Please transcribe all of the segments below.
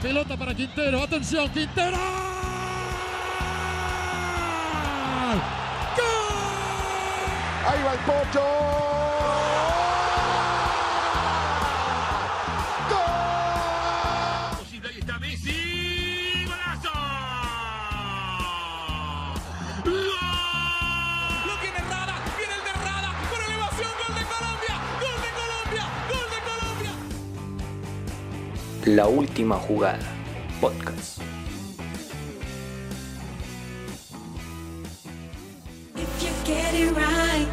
Pelota para Quintero. Atención, Quintero. Ahí va el Pocho. You get it right.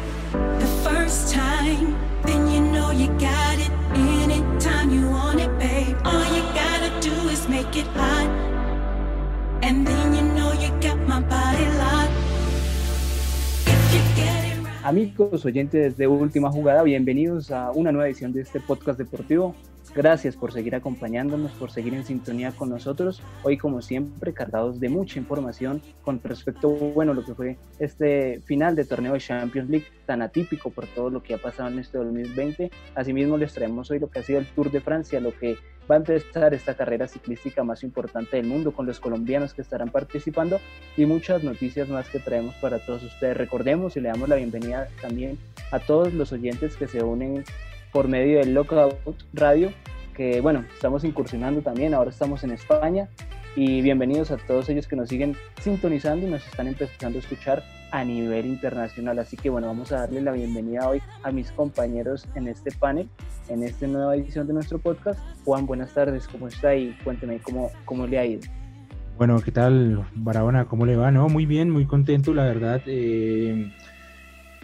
Amigos oyentes de Última Jugada, bienvenidos a una nueva edición de este podcast deportivo. Gracias por seguir acompañándonos, por seguir en sintonía con nosotros. Hoy, como siempre, cargados de mucha información con respecto, bueno, lo que fue este final de torneo de Champions League tan atípico por todo lo que ha pasado en este 2020. Asimismo, les traemos hoy lo que ha sido el Tour de Francia, lo que va a empezar esta carrera ciclística más importante del mundo con los colombianos que estarán participando y muchas noticias más que traemos para todos ustedes. Recordemos y le damos la bienvenida también a todos los oyentes que se unen por medio del Lockout Radio, que bueno, estamos incursionando también, ahora estamos en España y bienvenidos a todos ellos que nos siguen sintonizando y nos están empezando a escuchar a nivel internacional. Así que bueno, vamos a darle la bienvenida hoy a mis compañeros en este panel, en esta nueva edición de nuestro podcast. Juan, buenas tardes, ¿cómo está? Y cuénteme cómo, cómo le ha ido. Bueno, ¿qué tal, Barahona? ¿Cómo le va? No, muy bien, muy contento, la verdad. Eh,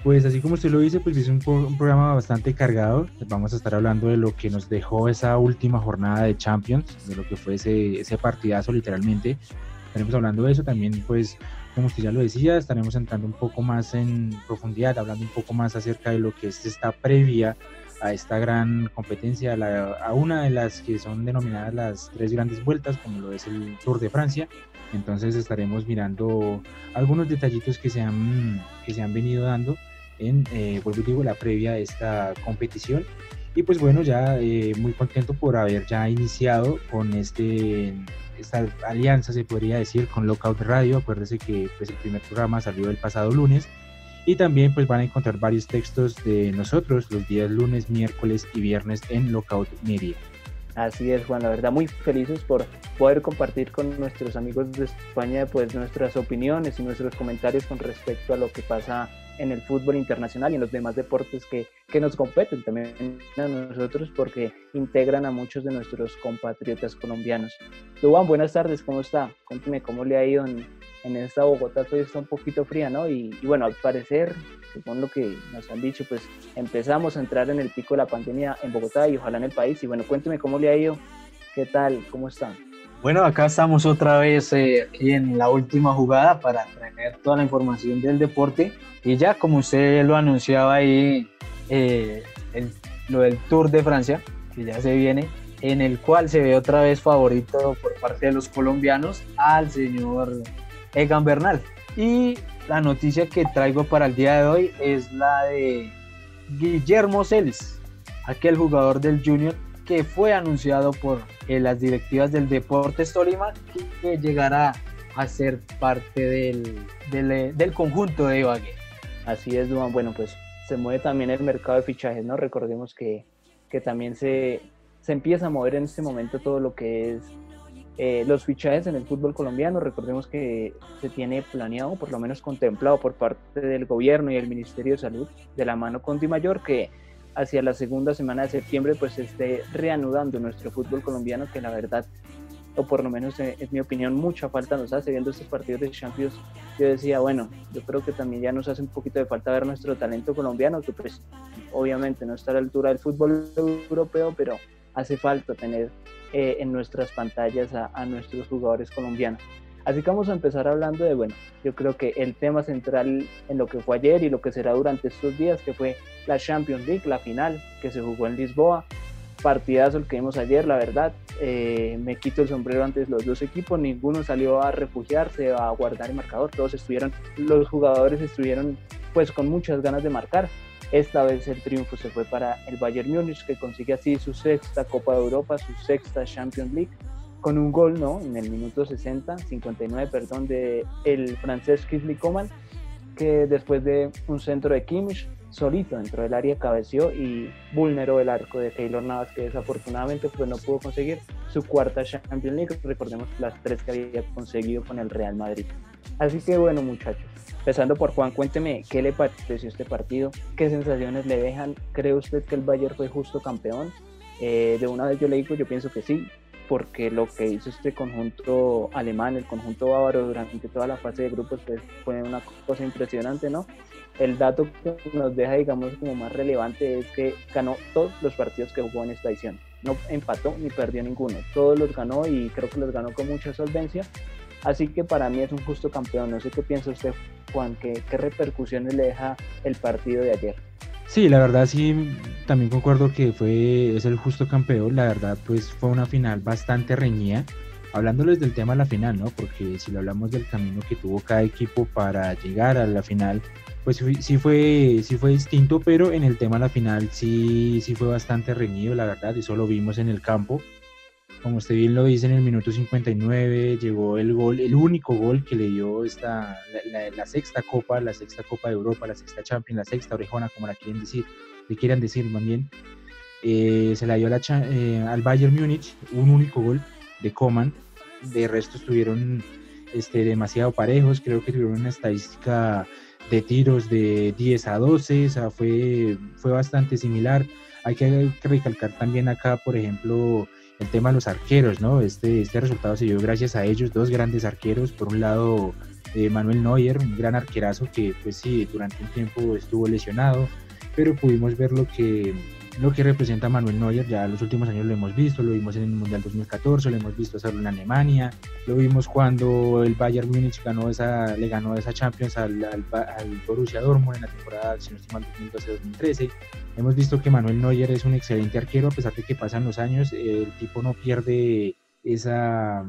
pues así como usted lo dice, pues es un, un programa bastante cargado. Vamos a estar hablando de lo que nos dejó esa última jornada de Champions, de lo que fue ese, ese partidazo literalmente. Estaremos hablando de eso también, pues como usted ya lo decía, estaremos entrando un poco más en profundidad, hablando un poco más acerca de lo que es esta previa a esta gran competencia, a, la- a una de las que son denominadas las tres grandes vueltas, como lo es el Tour de Francia. Entonces estaremos mirando algunos detallitos que se han, que se han venido dando en, eh, vuelvo y digo, la previa de esta competición. Y pues bueno, ya eh, muy contento por haber ya iniciado con este, esta alianza, se podría decir, con Lockout Radio. Acuérdense que pues, el primer programa salió el pasado lunes. Y también pues van a encontrar varios textos de nosotros los días lunes, miércoles y viernes en Lockout Media. Así es, Juan, la verdad, muy felices por poder compartir con nuestros amigos de España pues nuestras opiniones y nuestros comentarios con respecto a lo que pasa en el fútbol internacional y en los demás deportes que, que nos competen también a nosotros porque integran a muchos de nuestros compatriotas colombianos. Juan, buenas tardes, ¿cómo está? Cuénteme cómo le ha ido en, en esta Bogotá, hoy está un poquito fría, ¿no? Y, y bueno, al parecer, según lo que nos han dicho, pues empezamos a entrar en el pico de la pandemia en Bogotá y ojalá en el país. Y bueno, cuénteme cómo le ha ido, qué tal, cómo está. Bueno, acá estamos otra vez eh, aquí en la última jugada para traer toda la información del deporte. Y ya, como usted lo anunciaba ahí, eh, lo del Tour de Francia, que ya se viene, en el cual se ve otra vez favorito por parte de los colombianos al señor Egan Bernal. Y la noticia que traigo para el día de hoy es la de Guillermo Celis, aquel jugador del Junior que fue anunciado por eh, las directivas del Deportes Tolima que, llegará a ser parte del, del, eh, del conjunto de Ibagué. Así es, Duan. Bueno, pues se mueve también el mercado de fichajes, ¿no? Recordemos que, que también se, se empieza a mover en este momento todo lo que es eh, los fichajes en el fútbol colombiano. Recordemos que se tiene planeado, por lo menos contemplado por parte del gobierno y el Ministerio de Salud, de la mano con Di Mayor, que hacia la segunda semana de septiembre pues esté reanudando nuestro fútbol colombiano, que la verdad, o por lo menos eh, es mi opinión, mucha falta nos hace viendo estos partidos de Champions. Yo decía, bueno, yo creo que también ya nos hace un poquito de falta ver nuestro talento colombiano, que pues obviamente no está a la altura del fútbol europeo, pero hace falta tener eh, en nuestras pantallas a, a, nuestros jugadores colombianos. Así que vamos a empezar hablando de, bueno, yo creo que el tema central en lo que fue ayer y lo que será durante estos días, que fue la Champions League, la final que se jugó en Lisboa, partidazo el que vimos ayer, la verdad, eh, me quito el sombrero ante los dos equipos, ninguno salió a refugiarse, a guardar el marcador, todos estuvieron, los jugadores estuvieron pues con muchas ganas de marcar, esta vez el triunfo se fue para el Bayern Múnich, que consigue así su sexta Copa de Europa, su sexta Champions League, con un gol, ¿no? En el minuto 60, 59, perdón, de el francés Kingsley Coman, que después de un centro de Kimmich, solito dentro del área cabeció y vulneró el arco de Keylor Navas, que desafortunadamente pues no pudo conseguir su cuarta Champions League, recordemos las tres que había conseguido con el Real Madrid. Así que bueno muchachos, empezando por Juan, cuénteme qué le pareció este partido, qué sensaciones le dejan, ¿cree usted que el Bayern fue justo campeón? Eh, de una vez yo le digo, yo pienso que sí, porque lo que hizo este conjunto alemán, el conjunto bávaro durante toda la fase de grupos, pues fue una cosa impresionante, ¿no? El dato que nos deja, digamos, como más relevante es que ganó todos los partidos que jugó en esta edición. No empató ni perdió ninguno. Todos los ganó y creo que los ganó con mucha solvencia. Así que para mí es un justo campeón. No sé qué piensa usted, Juan, qué, qué repercusiones le deja el partido de ayer. Sí, la verdad sí, también concuerdo que fue, es el justo campeón, la verdad pues fue una final bastante reñida, hablándoles del tema de la final, ¿no? Porque si lo hablamos del camino que tuvo cada equipo para llegar a la final, pues sí fue, sí fue distinto, pero en el tema de la final sí, sí fue bastante reñido, la verdad, eso lo vimos en el campo, como usted bien lo dice, en el minuto 59 llegó el gol, el único gol que le dio esta, la, sexta Copa, la sexta Copa de Europa, la sexta Champions, la sexta Orejona, como la quieren decir, le quieran decir también. Eh, se la dio eh, al Bayern Múnich, un único gol de Coman. De resto estuvieron este, demasiado parejos, creo que tuvieron una estadística de tiros de 10 a 12, o sea, fue, fue bastante similar. Hay que recalcar también acá, por ejemplo, el tema de los arqueros, ¿no? Este, este resultado se dio gracias a ellos, dos grandes arqueros. Por un lado, eh, Manuel Neuer, un gran arquerazo que, pues sí, durante un tiempo estuvo lesionado, pero pudimos ver lo que, lo que representa Manuel Neuer, ya en los últimos años lo hemos visto, lo vimos en el Mundial 2014, lo hemos visto hacerlo en Alemania, lo vimos cuando el Bayern Múnich ganó esa, le ganó esa Champions al, Borussia Dortmund en la temporada, si no 2012-2013. Hemos visto que Manuel Neuer es un excelente arquero, a pesar de que pasan los años, el tipo no pierde esa,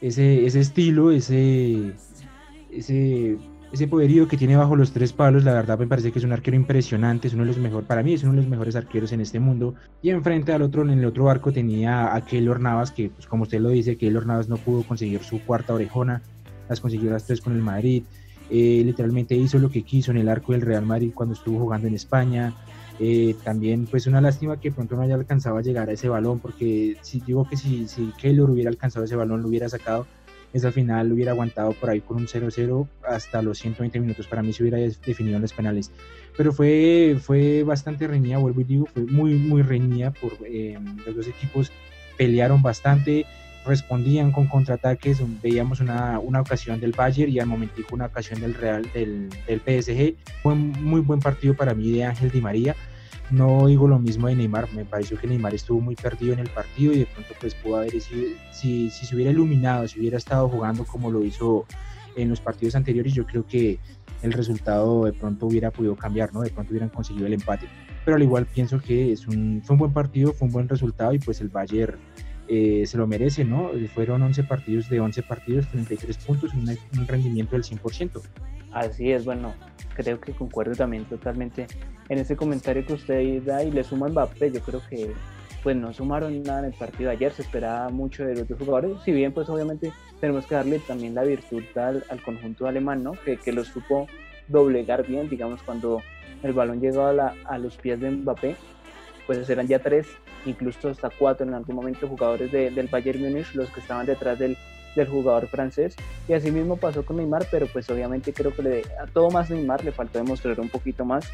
ese, ese estilo, ese, ese ese poderío que tiene bajo los tres palos, la verdad me parece que es un arquero impresionante, es uno de los mejores, para mí es uno de los mejores arqueros en este mundo. Y enfrente al otro, en el otro barco tenía a Keylor Navas, que pues, como usted lo dice, Keylor Navas no pudo conseguir su cuarta orejona, las consiguió las tres con el Madrid. Eh, literalmente hizo lo que quiso en el arco del Real Madrid cuando estuvo jugando en España. Eh, también pues una lástima que pronto no haya alcanzado a llegar a ese balón, porque si digo que si, si Keylor hubiera alcanzado ese balón, lo hubiera sacado esa final hubiera aguantado por ahí con un 0-0 hasta los 120 minutos. Para mí se hubiera definido en los penales. Pero fue, fue bastante reñida, vuelvo y digo, fue muy, muy reñida. Por, eh, los dos equipos pelearon bastante, respondían con contraataques. Veíamos una, una ocasión del Bayern y al momentico una ocasión del Real, del, del PSG. Fue muy buen partido para mí de Ángel Di María no digo lo mismo de Neymar, me pareció que Neymar estuvo muy perdido en el partido y de pronto pues pudo haber sido, si, si se hubiera iluminado, si hubiera estado jugando como lo hizo en los partidos anteriores, yo creo que el resultado de pronto hubiera podido cambiar, ¿no? De pronto hubieran conseguido el empate. Pero al igual pienso que es un, fue un buen partido, fue un buen resultado y pues el Bayern eh, se lo merece, ¿no? Fueron 11 partidos de 11 partidos, 33 puntos, un, un rendimiento del 100%. Así es, bueno, creo que concuerdo también totalmente en ese comentario que usted da y le suma Mbappé, yo creo que pues no sumaron nada en el partido de ayer, se esperaba mucho de los otros jugadores, si bien pues obviamente tenemos que darle también la virtud al, conjunto alemán, ¿no? Que, que los supo doblegar bien, digamos, cuando el balón llegó a, a los pies de Mbappé, pues eran ya tres, incluso hasta cuatro en algún momento jugadores del Bayern Múnich, los que estaban detrás del, del jugador francés. Y así mismo pasó con Neymar, pero pues obviamente creo que le, a todo más Neymar le faltó demostrar un poquito más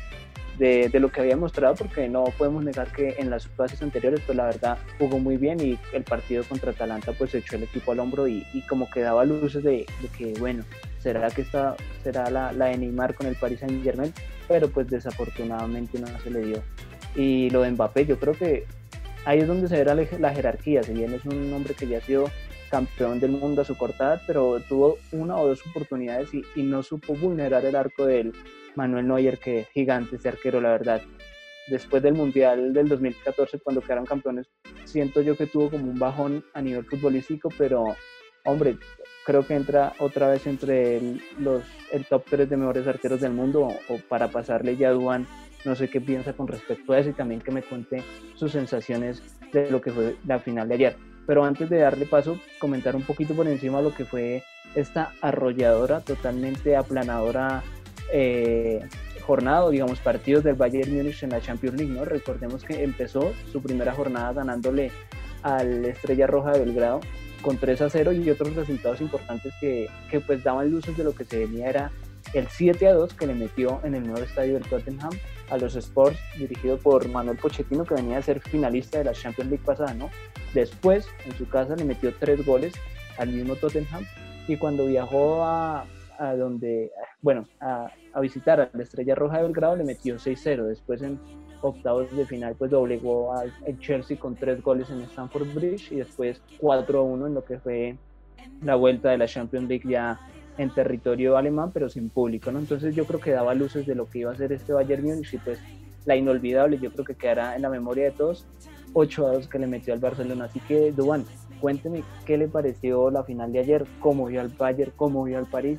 de, de, lo que había mostrado, porque no podemos negar que en las fases anteriores, pues la verdad jugó muy bien y el partido contra Atalanta pues echó el equipo al hombro y, y como que daba luces de, de, que, bueno, será que esta será la, la de Neymar con el Paris Saint Germain, pero pues desafortunadamente no se le dio. Y lo de Mbappé, yo creo que ahí es donde se ve la, la jerarquía, si bien es un hombre que ya ha sido campeón del mundo a su corta edad, pero tuvo una o dos oportunidades y, y no supo vulnerar el arco del Manuel Neuer, que es gigante ese arquero, la verdad. Después del Mundial del 2014, cuando quedaron campeones, siento yo que tuvo como un bajón a nivel futbolístico, pero hombre, creo que entra otra vez entre el, los, el top 3 de mejores arqueros del mundo, o, para pasarle ya a Duan, no sé qué piensa con respecto a eso y también que me cuente sus sensaciones de lo que fue la final de ayer. Pero antes de darle paso, comentar un poquito por encima lo que fue esta arrolladora, totalmente aplanadora eh, jornada, digamos, partidos del Bayern Múnich en la Champions League, ¿no? Recordemos que empezó su primera jornada ganándole al Estrella Roja de Belgrado con 3 a 0 y otros resultados importantes que, que pues daban luces de lo que se venía era el 7 a 2 que le metió en el nuevo estadio del Tottenham a los Sports, dirigido por Manuel Pochettino, que venía a ser finalista de la Champions League pasada, ¿no? Después, en su casa, le metió tres goles al mismo Tottenham y cuando viajó a, donde, bueno, a, a, visitar a la Estrella Roja de Belgrado, le metió 6-0. Después, en octavos de final, pues doblegó al Chelsea con tres goles en Stamford Bridge y después 4-1 en lo que fue la vuelta de la Champions League ya en territorio alemán, pero sin público, ¿no? Entonces yo creo que daba luces de lo que iba a ser este Bayern Múnich y pues la inolvidable, yo creo que quedará en la memoria de todos, 8 a 2 que le metió al Barcelona. Así que, Duan, cuénteme qué le pareció la final de ayer, cómo vio al Bayern, cómo vio al París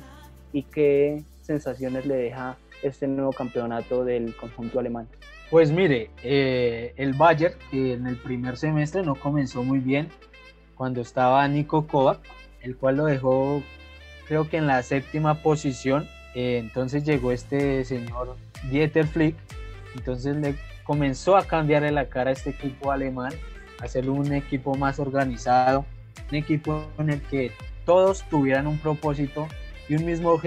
y qué sensaciones le deja este nuevo campeonato del conjunto alemán. Pues mire, eh, el Bayern en el primer semestre no comenzó muy bien cuando estaba Nico Kovac, el cual lo dejó creo que en la séptima posición. Eh, entonces llegó este señor Dieter Flick, entonces le comenzó a cambiarle la cara a este equipo alemán, a hacerlo un equipo más organizado, un equipo en el que todos tuvieran un propósito y un mismo,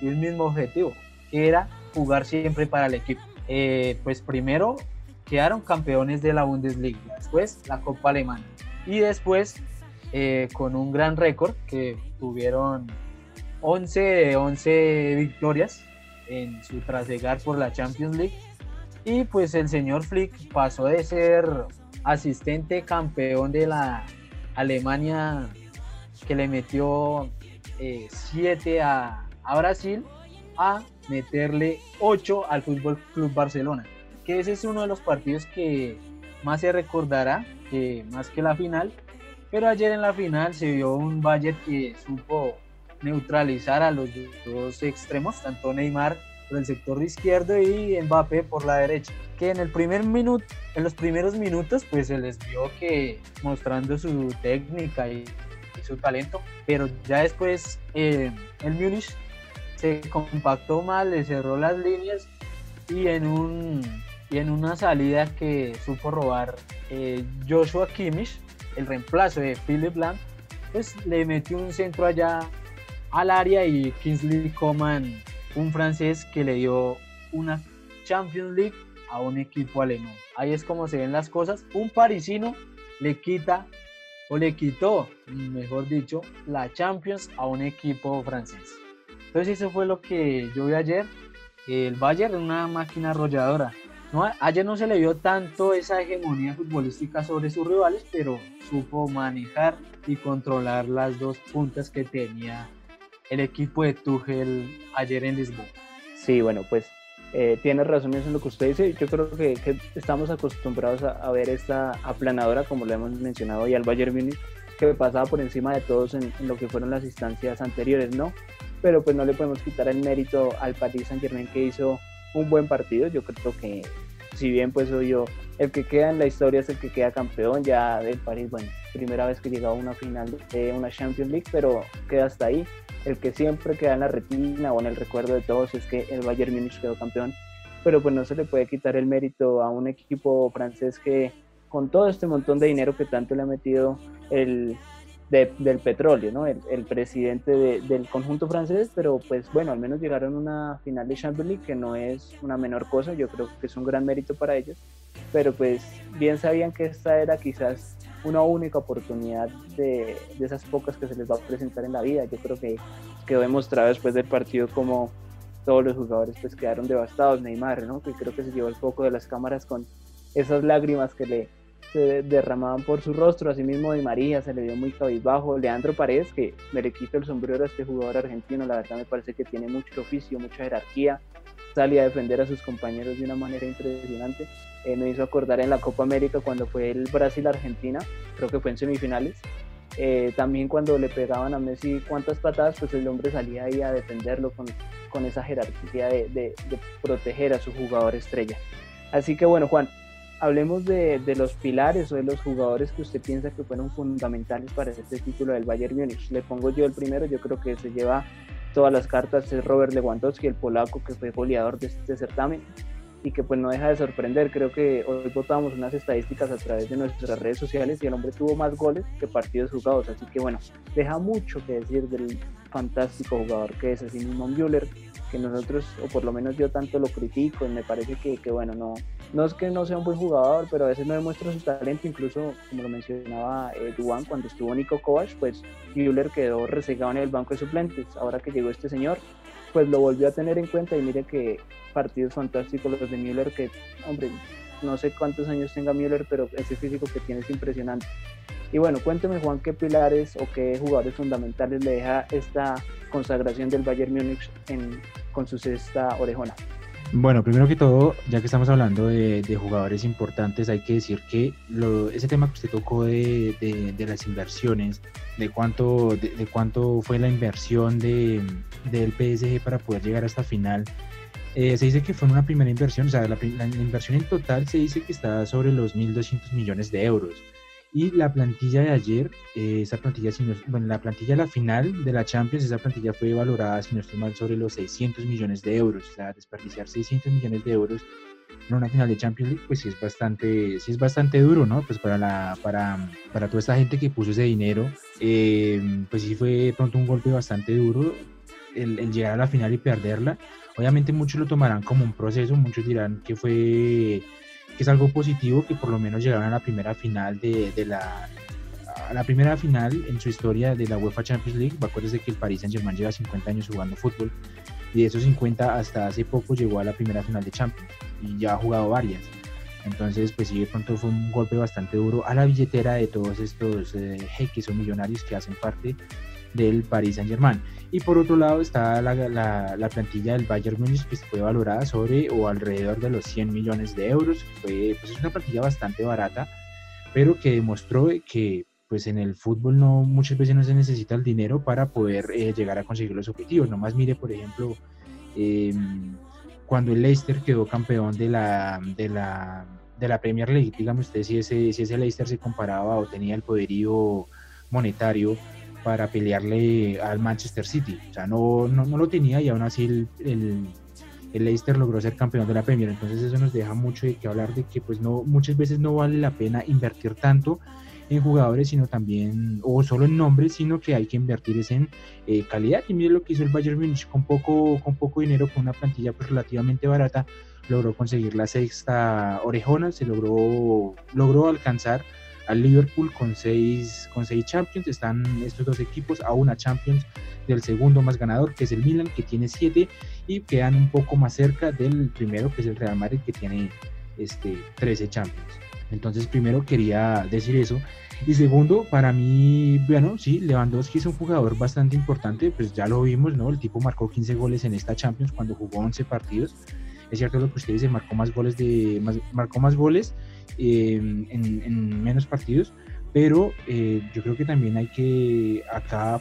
y un mismo objetivo, que era jugar siempre para el equipo. Eh, pues primero quedaron campeones de la Bundesliga, después la Copa Alemana y después eh, con un gran récord que tuvieron 11 de 11 victorias en su trasegar por la Champions League. Y pues el señor Flick pasó de ser asistente campeón de la Alemania que le metió 7 eh, a, a, Brasil a meterle 8 al Fútbol Club Barcelona. Que ese es uno de los partidos que más se recordará, que más que la final. Pero ayer en la final se vio un Bayern que supo neutralizar a los dos extremos, tanto Neymar por el sector izquierdo y Mbappé por la derecha. Que en el primer minuto, en los primeros minutos, pues se les vio que mostrando su técnica y, su talento, pero ya después eh, el Múnich se compactó mal, le cerró las líneas y en un y en una salida que supo robar eh, Joshua Kimmich, el reemplazo de Philip Lam, pues le metió un centro allá al área y Kingsley Coman, un francés que le dio una Champions League a un equipo alemán. Ahí es como se ven las cosas. Un parisino le quita o le quitó, mejor dicho, la Champions a un equipo francés. Entonces eso fue lo que yo vi ayer. El Bayern es una máquina arrolladora. No, ayer no se le vio tanto esa hegemonía futbolística sobre sus rivales, pero supo manejar y controlar las dos puntas que tenía el equipo de Tuchel ayer en Lisboa. Sí, bueno, pues eh, tiene razón en lo que usted dice. Yo creo que, estamos acostumbrados a, ver esta aplanadora, como lo hemos mencionado, y al Bayern Munich, que pasaba por encima de todos en, en, lo que fueron las instancias anteriores, ¿no? Pero pues no le podemos quitar el mérito al Paris Saint Germain que hizo un buen partido. Yo creo que, si bien pues soy yo, el que queda en la historia es el que queda campeón ya del París, bueno, primera vez que llegaba a una final de una Champions League, pero queda hasta ahí. El que siempre queda en la retina o en el recuerdo de todos es que el Bayern Múnich quedó campeón, pero pues no se le puede quitar el mérito a un equipo francés que con todo este montón de dinero que tanto le ha metido el de, del petróleo, ¿no? El, el presidente de, del conjunto francés, pero pues bueno, al menos llegaron a una final de Champions League que no es una menor cosa, yo creo que es un gran mérito para ellos, pero pues bien sabían que esta era quizás una única oportunidad de, de, esas pocas que se les va a presentar en la vida. Yo creo que quedó demostrado después del partido como todos los jugadores pues quedaron devastados, Neymar, ¿no? que creo que se llevó el foco de las cámaras con esas lágrimas que le se derramaban por su rostro, asimismo de María se le vio muy cabizbajo, Leandro Paredes, que me le quito el sombrero a este jugador argentino, la verdad me parece que tiene mucho oficio, mucha jerarquía, sale a defender a sus compañeros de una manera impresionante, eh, me hizo acordar en la Copa América cuando fue el Brasil-Argentina, creo que fue en semifinales, eh, también cuando le pegaban a Messi cuántas patadas, pues el hombre salía ahí a defenderlo con, con esa jerarquía de proteger a su jugador estrella. Así que bueno, Juan, hablemos de, los pilares o de los jugadores que usted piensa que fueron fundamentales para este título del Bayern Múnich. Le pongo yo el primero, yo creo que se lleva todas las cartas, es Robert Lewandowski, el polaco que fue goleador de este certamen y que pues no deja de sorprender. Creo que hoy votamos unas estadísticas a través de nuestras redes sociales y el hombre tuvo más goles que partidos jugados, así que bueno, deja mucho que decir del fantástico jugador que es mismo Müller, que nosotros, o por lo menos yo tanto lo critico y me parece que, que bueno, no, no es que no sea un buen jugador, pero a veces no demuestra su talento, incluso como lo mencionaba eh, Duan, cuando estuvo Nico Kovac, pues Müller quedó resegado en el banco de suplentes. Ahora que llegó este señor, pues lo volvió a tener en cuenta y mire que partidos fantásticos los de Müller, que, hombre, no sé cuántos años tenga Müller, pero ese físico que tiene es impresionante. Y bueno, cuénteme Juan, qué pilares o qué jugadores fundamentales le deja esta consagración del Bayern Múnich en, con su sexta orejona. Bueno, primero que todo, ya que estamos hablando de, jugadores importantes, hay que decir que ese tema que usted tocó de, de, las inversiones, de cuánto, de, cuánto fue la inversión del PSG para poder llegar a esta final, eh, se dice que fue una primera inversión, o sea, la, la, inversión en total se dice que está sobre los 1.200 millones de euros. Y la plantilla de ayer, eh, esa plantilla, bueno, la plantilla la final de la Champions, esa plantilla fue valorada, si no estoy mal, sobre los 600 millones de euros. O sea, desperdiciar 600 millones de euros en una final de Champions League, pues sí es bastante, sí es bastante duro, ¿no? Pues para, la, para, para toda esta gente que puso ese dinero, eh, pues sí fue pronto un golpe bastante duro el, el llegar a la final y perderla. Obviamente muchos lo tomarán como un proceso, muchos dirán que fue que es algo positivo que por lo menos llegaron a la primera final de, de la la primera final en su historia de la UEFA Champions League. Acuérdense que el Paris Saint Germain lleva 50 años jugando fútbol y de esos 50 hasta hace poco llegó a la primera final de Champions y ya ha jugado varias. Entonces, pues sí, de pronto fue un golpe bastante duro a la billetera de todos estos eh, jeques o millonarios que hacen parte del Paris Saint Germain. Y por otro lado está la, la, plantilla del Bayern Munich que fue valorada sobre o alrededor de los 100 millones de euros. Fue, pues es una plantilla bastante barata, pero que demostró que pues en el fútbol no muchas veces no se necesita el dinero para poder eh, llegar a conseguir los objetivos. Nomás mire, por ejemplo, em, cuando el Leicester quedó campeón de la, de la, de la Premier League, dígame usted si ese, si ese Leicester se comparaba o tenía el poderío monetario para pelearle al Manchester City. O sea, no, no, no lo tenía y aún así el, el, el, Leicester logró ser campeón de la Premier. Entonces eso nos deja mucho de que hablar de que pues no, muchas veces no vale la pena invertir tanto en jugadores, sino también, o solo en nombres, sino que hay que invertir en eh, calidad. Y mire lo que hizo el Bayern Munich con poco, con poco dinero, con una plantilla pues relativamente barata, logró conseguir la sexta orejona, se logró, logró alcanzar al Liverpool con seis, con seis Champions. Están estos dos equipos a una Champions del segundo más ganador, que es el Milan, que tiene siete, y quedan un poco más cerca del primero, que es el Real Madrid, que tiene este, 13 Champions. Entonces, primero quería decir eso. Y segundo, para mí, bueno, sí, Lewandowski es un jugador bastante importante, pues ya lo vimos, ¿no? El tipo marcó 15 goles en esta Champions cuando jugó 11 partidos. Es cierto lo que usted dice, marcó más goles de marcó más goles en, en, menos partidos, pero eh, yo creo que también hay que acá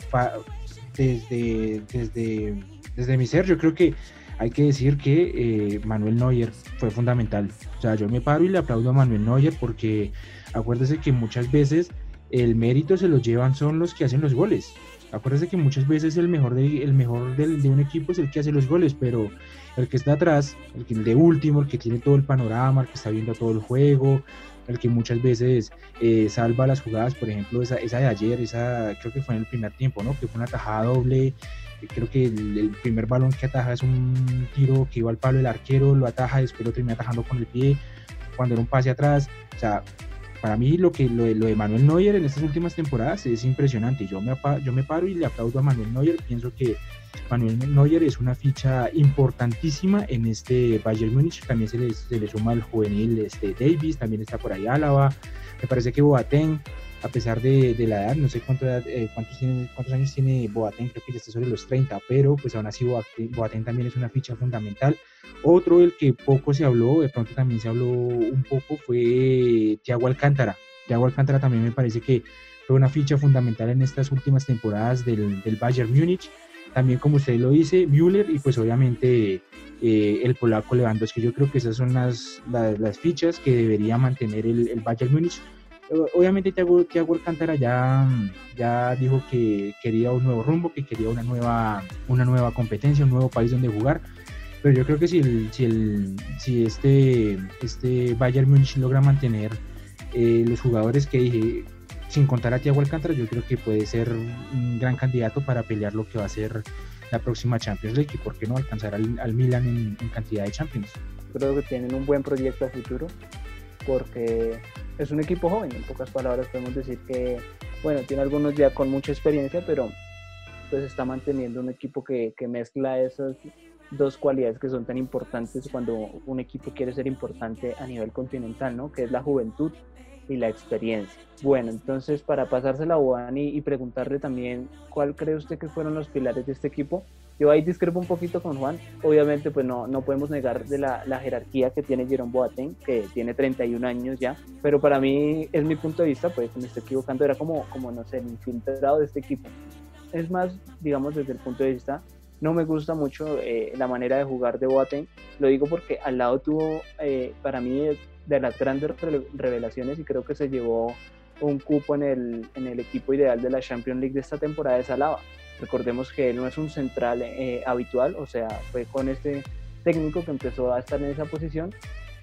desde, desde, desde mi ser, yo creo que hay que decir que eh, Manuel Neuer fue fundamental. O sea, yo me paro y le aplaudo a Manuel Neuer porque acuérdese que muchas veces el mérito se lo llevan son los que hacen los goles. Acuérdese que muchas veces el mejor, de, el mejor de un equipo es el que hace los goles, pero el que está atrás, el, que, el de último, el que tiene todo el panorama, el que está viendo todo el juego, el que muchas veces eh, salva las jugadas, por ejemplo, esa, de ayer, esa creo que fue en el primer tiempo, ¿no? Que fue una tajada doble, creo que el, primer balón que ataja es un tiro que iba al palo del arquero, lo ataja, después lo termina atajando con el pie, cuando era un pase atrás, o sea, para mí lo que lo lo de, Manuel Neuer en estas últimas temporadas es impresionante. Yo me, yo me paro y le aplaudo a Manuel Neuer. Pienso que Manuel Neuer es una ficha importantísima en este Bayern Múnich. También se le, se suma el juvenil este Davis, también está por ahí Álava. Me parece que Boateng, a pesar de, de la edad, no sé cuánto eh, cuántos, tiene, cuántos años tiene Boateng, creo que ya está sobre los 30, pero pues aún así Boateng, también es una ficha fundamental. Otro del que poco se habló, de pronto también se habló un poco, fue Thiago Alcántara. Thiago Alcántara también me parece que fue una ficha fundamental en estas últimas temporadas del, del Bayern Múnich también como usted lo dice, Müller y pues obviamente eh, el polaco Lewandowski. Yo creo que esas son las, las, fichas que debería mantener el, Bayern Múnich. Obviamente Thiago, Thiago Alcántara ya, ya dijo que quería un nuevo rumbo, que quería una nueva, una nueva competencia, un nuevo país donde jugar. Pero yo creo que si, el, si, el, si este, este Bayern Múnich logra mantener eh, los jugadores que dije, sin contar a Thiago Alcántara, yo creo que puede ser un gran candidato para pelear lo que va a ser la próxima Champions League y por qué no alcanzar al, al Milan en, cantidad de Champions. Creo que tienen un buen proyecto a futuro porque es un equipo joven, en pocas palabras podemos decir que, bueno, tiene algunos ya con mucha experiencia, pero pues está manteniendo un equipo que, que mezcla esas dos cualidades que son tan importantes cuando un equipo quiere ser importante a nivel continental, ¿no? Que es la juventud y la experiencia. Bueno, entonces para pasársela a Juan y, preguntarle también cuál cree usted que fueron los pilares de este equipo. Yo ahí discrepo un poquito con Juan. Obviamente, pues no, no podemos negar de la, la jerarquía que tiene Jerome Boateng, que tiene 31 años ya. Pero para mí, es mi punto de vista, pues me estoy equivocando, era como, como no sé, el infiltrado de este equipo. Es más, digamos, desde el punto de vista no me gusta mucho eh, la manera de jugar de Boateng. Lo digo porque al lado tuvo, eh, para mí, de las grandes revelaciones y creo que se llevó un cupo en el, en el equipo ideal de la Champions League de esta temporada de Salava. Recordemos que él no es un central eh, habitual, o sea, fue con este técnico que empezó a estar en esa posición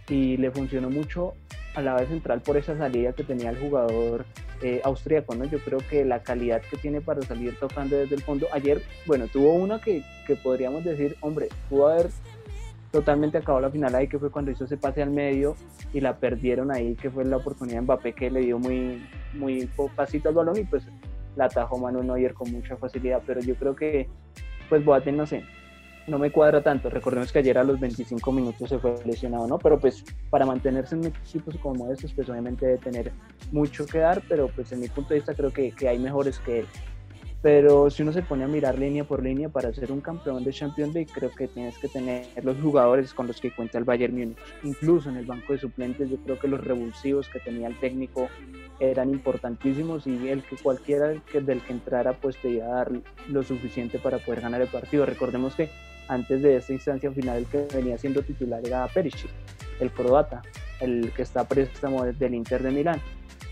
y le funcionó mucho a la vez central por esa salida que tenía el jugador eh, austríaco, ¿no? Yo creo que la calidad que tiene para salir tocando desde el fondo, ayer, bueno, tuvo una que, que podríamos decir, hombre, pudo haber totalmente acabado la final ahí, que fue cuando hizo ese pase al medio y la perdieron ahí, que fue la oportunidad de Mbappé que le dio muy, muy pasito al balón y pues la atajó Manuel Neuer con mucha facilidad, pero yo creo que pues Boateng, no sé, no me cuadra tanto. Recordemos que ayer a los 25 minutos se fue lesionado, ¿no? Pero pues para mantenerse en equipos como estos, pues obviamente debe tener mucho que dar, pero pues en mi punto de vista creo que, que hay mejores que él. Pero si uno se pone a mirar línea por línea para ser un campeón de Champions League, creo que tienes que tener los jugadores con los que cuenta el Bayern Múnich. Incluso en el banco de suplentes, yo creo que los revulsivos que tenía el técnico eran importantísimos y el que cualquiera del que entrara pues te iba a dar lo suficiente para poder ganar el partido. Recordemos que antes de esta instancia final el que venía siendo titular era Perisic, el croata, el que está préstamo del Inter de Milán.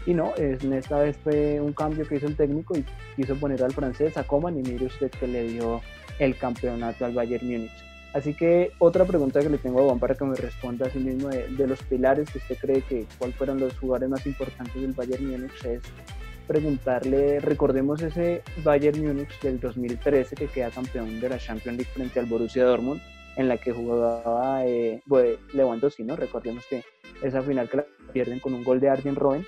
Y no, en esta vez fue un cambio que hizo el técnico y quiso poner al francés a Coman y mire usted que le dio el campeonato al Bayern Múnich. Así que otra pregunta que le tengo a Juan para que me responda a sí mismo de, de los pilares que usted cree que cuáles fueron los jugadores más importantes del Bayern Múnich es preguntarle, recordemos ese Bayern Múnich del 2013 que queda campeón de la Champions League frente al Borussia Dortmund, en la que jugaba eh, Lewandowski, ¿no? Recordemos que esa final que la pierden con un gol de Arjen Robben,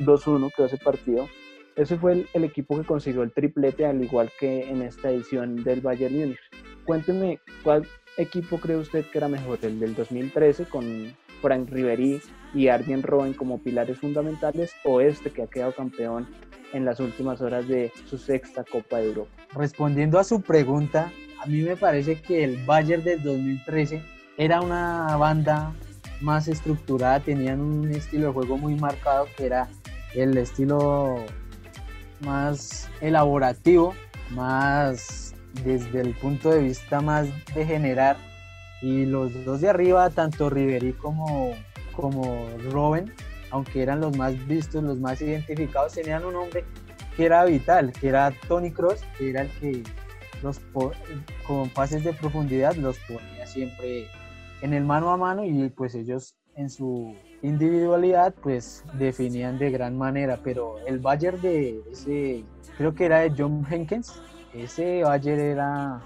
2-1 quedó ese partido. Ese fue el, equipo que consiguió el triplete, al igual que en esta edición del Bayern Múnich. Cuénteme, ¿cuál equipo cree usted que era mejor? ¿El del 2013 con Frank Ribery y Arjen Robben como pilares fundamentales o este que ha quedado campeón en las últimas horas de su sexta Copa de Europa. Respondiendo a su pregunta, a mí me parece que el Bayern del 2013 era una banda más estructurada, tenían un estilo de juego muy marcado que era el estilo más elaborativo, más desde el punto de vista más de generar. Y los dos de arriba, tanto Ribery como, como Robben, aunque eran los más vistos, los más identificados, tenían un hombre que era vital, que era Tony Cross, que era el que los con pases de profundidad los ponía siempre en el mano a mano y pues ellos en su individualidad pues definían de gran manera, pero el Bayern de ese, creo que era de John Henkens, ese Bayern era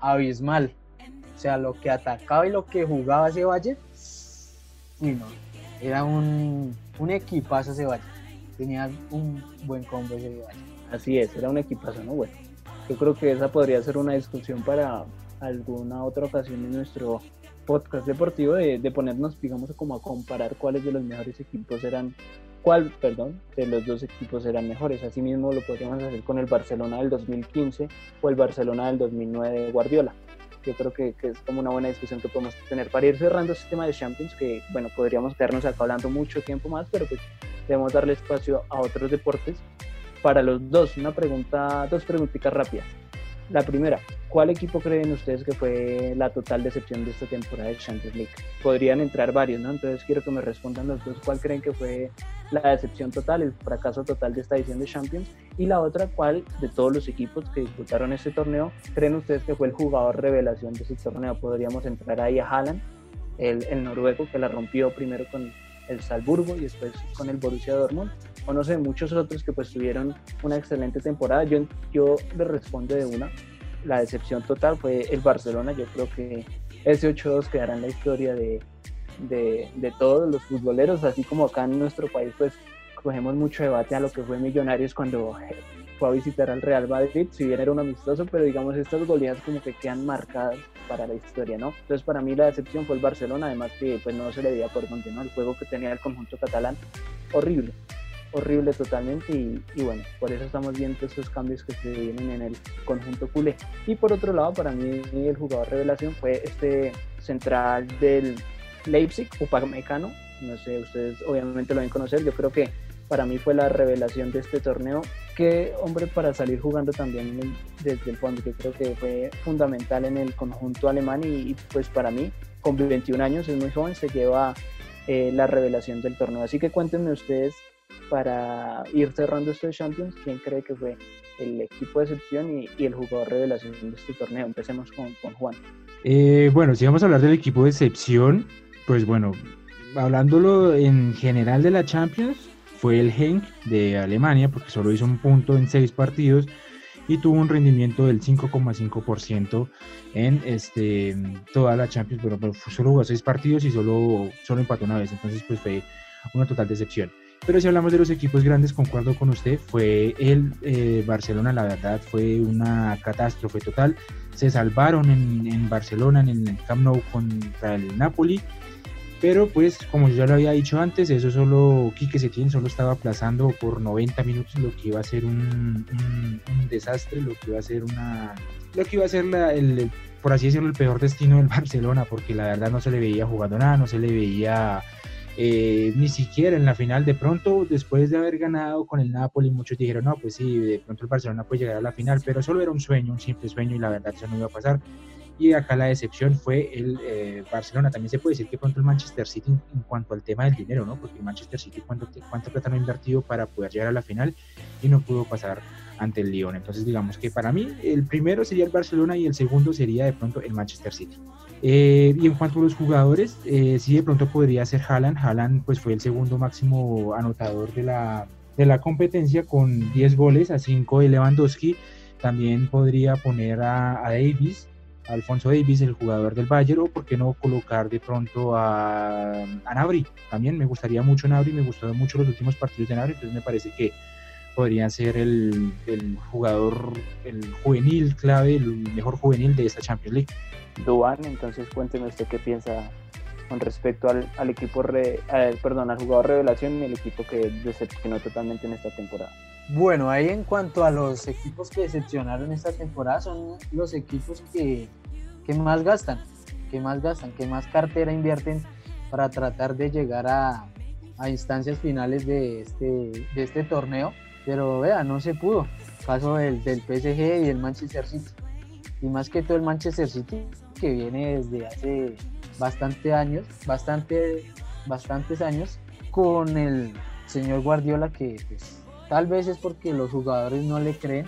abismal, o sea, lo que atacaba y lo que jugaba ese Bayern, era un, un equipazo ese Valle. Tenía un buen combo ese Valle. Así es, era un equipazo, ¿no? Bueno, yo creo que esa podría ser una discusión para alguna otra ocasión en nuestro podcast deportivo de, de, ponernos, digamos, como a comparar cuáles de los mejores equipos eran, cuál, perdón, de los dos equipos eran mejores. Asimismo lo podríamos hacer con el Barcelona del 2015 o el Barcelona del 2009 de Guardiola yo creo que, que, es como una buena discusión que podemos tener para ir cerrando este tema de Champions, que bueno, podríamos quedarnos acá hablando mucho tiempo más, pero pues debemos darle espacio a otros deportes. Para los dos, una pregunta, dos preguntitas rápidas. La primera, ¿cuál equipo creen ustedes que fue la total decepción de esta temporada de Champions League? Podrían entrar varios, ¿no? Entonces quiero que me respondan los dos cuál creen que fue la decepción total, el fracaso total de esta edición de Champions. Y la otra, cuál de todos los equipos que disputaron este torneo creen ustedes que fue el jugador revelación de ese torneo. Podríamos entrar ahí a Haaland, el, el noruego que la rompió primero con el Salzburgo y después con el Borussia Dortmund o no sé, muchos otros que pues tuvieron una excelente temporada. Yo, yo le respondo de una, la decepción total fue el Barcelona, yo creo que ese 8-2 quedará en la historia de, de, de, todos los futboleros, así como acá en nuestro país pues cogemos mucho debate a lo que fue Millonarios cuando fue a visitar al Real Madrid, si bien era un amistoso, pero digamos estas goleadas como que quedan marcadas para la historia, ¿no? Entonces para mí la decepción fue el Barcelona, además que pues no se le veía por dónde, ¿no? El juego que tenía el conjunto catalán, horrible, horrible totalmente y, y, bueno, por eso estamos viendo estos cambios que se vienen en el conjunto culé. Y por otro lado, para mí el jugador revelación fue este central del Leipzig, Upamecano, no sé, ustedes obviamente lo deben conocer, yo creo que para mí fue la revelación de este torneo, que hombre para salir jugando también desde el fondo, yo creo que fue fundamental en el conjunto alemán y, y pues para mí, con 21 años, es muy joven, se lleva eh, la revelación del torneo. Así que cuéntenme ustedes para ir cerrando este Champions, ¿quién cree que fue el equipo de excepción y, el jugador revelación de este torneo? Empecemos con, con Juan. Eh, bueno, si vamos a hablar del equipo de excepción, pues bueno, hablándolo en general de la Champions, fue el Henk de Alemania, porque solo hizo un punto en seis partidos y tuvo un rendimiento del 5,5% en este, toda la Champions, pero, pero solo jugó seis partidos y solo, solo empató una vez, entonces pues fue una total decepción. Pero si hablamos de los equipos grandes, concuerdo con usted, fue el eh, Barcelona, la verdad fue una catástrofe total. Se salvaron en, en, Barcelona, en el Camp Nou contra el Napoli. Pero pues, como yo ya lo había dicho antes, eso solo, Quique Setién solo estaba aplazando por 90 minutos lo que iba a ser un, desastre, lo que iba a ser una... Lo que iba a ser la, el, por así decirlo, el peor destino del Barcelona, porque la verdad no se le veía jugando nada, no se le veía eh, ni siquiera en la final de pronto después de haber ganado con el Napoli muchos dijeron no pues sí de pronto el Barcelona puede llegar a la final pero solo era un sueño un simple sueño y la verdad eso no iba a pasar. Y acá la decepción fue el eh, Barcelona. También se puede decir que pronto el Manchester City en, en, cuanto al tema del dinero no porque el Manchester City cuánto, cuánto plata no ha invertido para poder llegar a la final y no pudo pasar ante el Lyon. Entonces digamos que para mí el primero sería el Barcelona y el segundo sería de pronto el Manchester City eh, y en cuanto a los jugadores, eh, sí de pronto podría ser Haaland. Haaland pues fue el segundo máximo anotador de la, de la competencia con 10 goles a 5 de Lewandowski. También podría poner a, Davis, a Alfonso Davis, el jugador del Bayern, o por qué no colocar de pronto a, a Nabri. También me gustaría mucho Nabri, me gustaron mucho los últimos partidos de Nabri, entonces me parece que podría ser el, el jugador, el juvenil clave, el mejor juvenil de esta Champions League. Duan, entonces cuénteme usted qué piensa con respecto al, al equipo, re, al, perdón, al jugador revelación y el equipo que decepcionó totalmente en esta temporada. Bueno, ahí en cuanto a los equipos que decepcionaron esta temporada, son los equipos que, que más gastan, que más gastan, que más cartera invierten para tratar de llegar a, a instancias finales de este, de este torneo, pero vea, no se pudo. Caso del, del PSG y el Manchester City y más que todo el Manchester City que viene desde hace bastante años, bastante, bastantes años con el señor Guardiola que pues, tal vez es porque los jugadores no le creen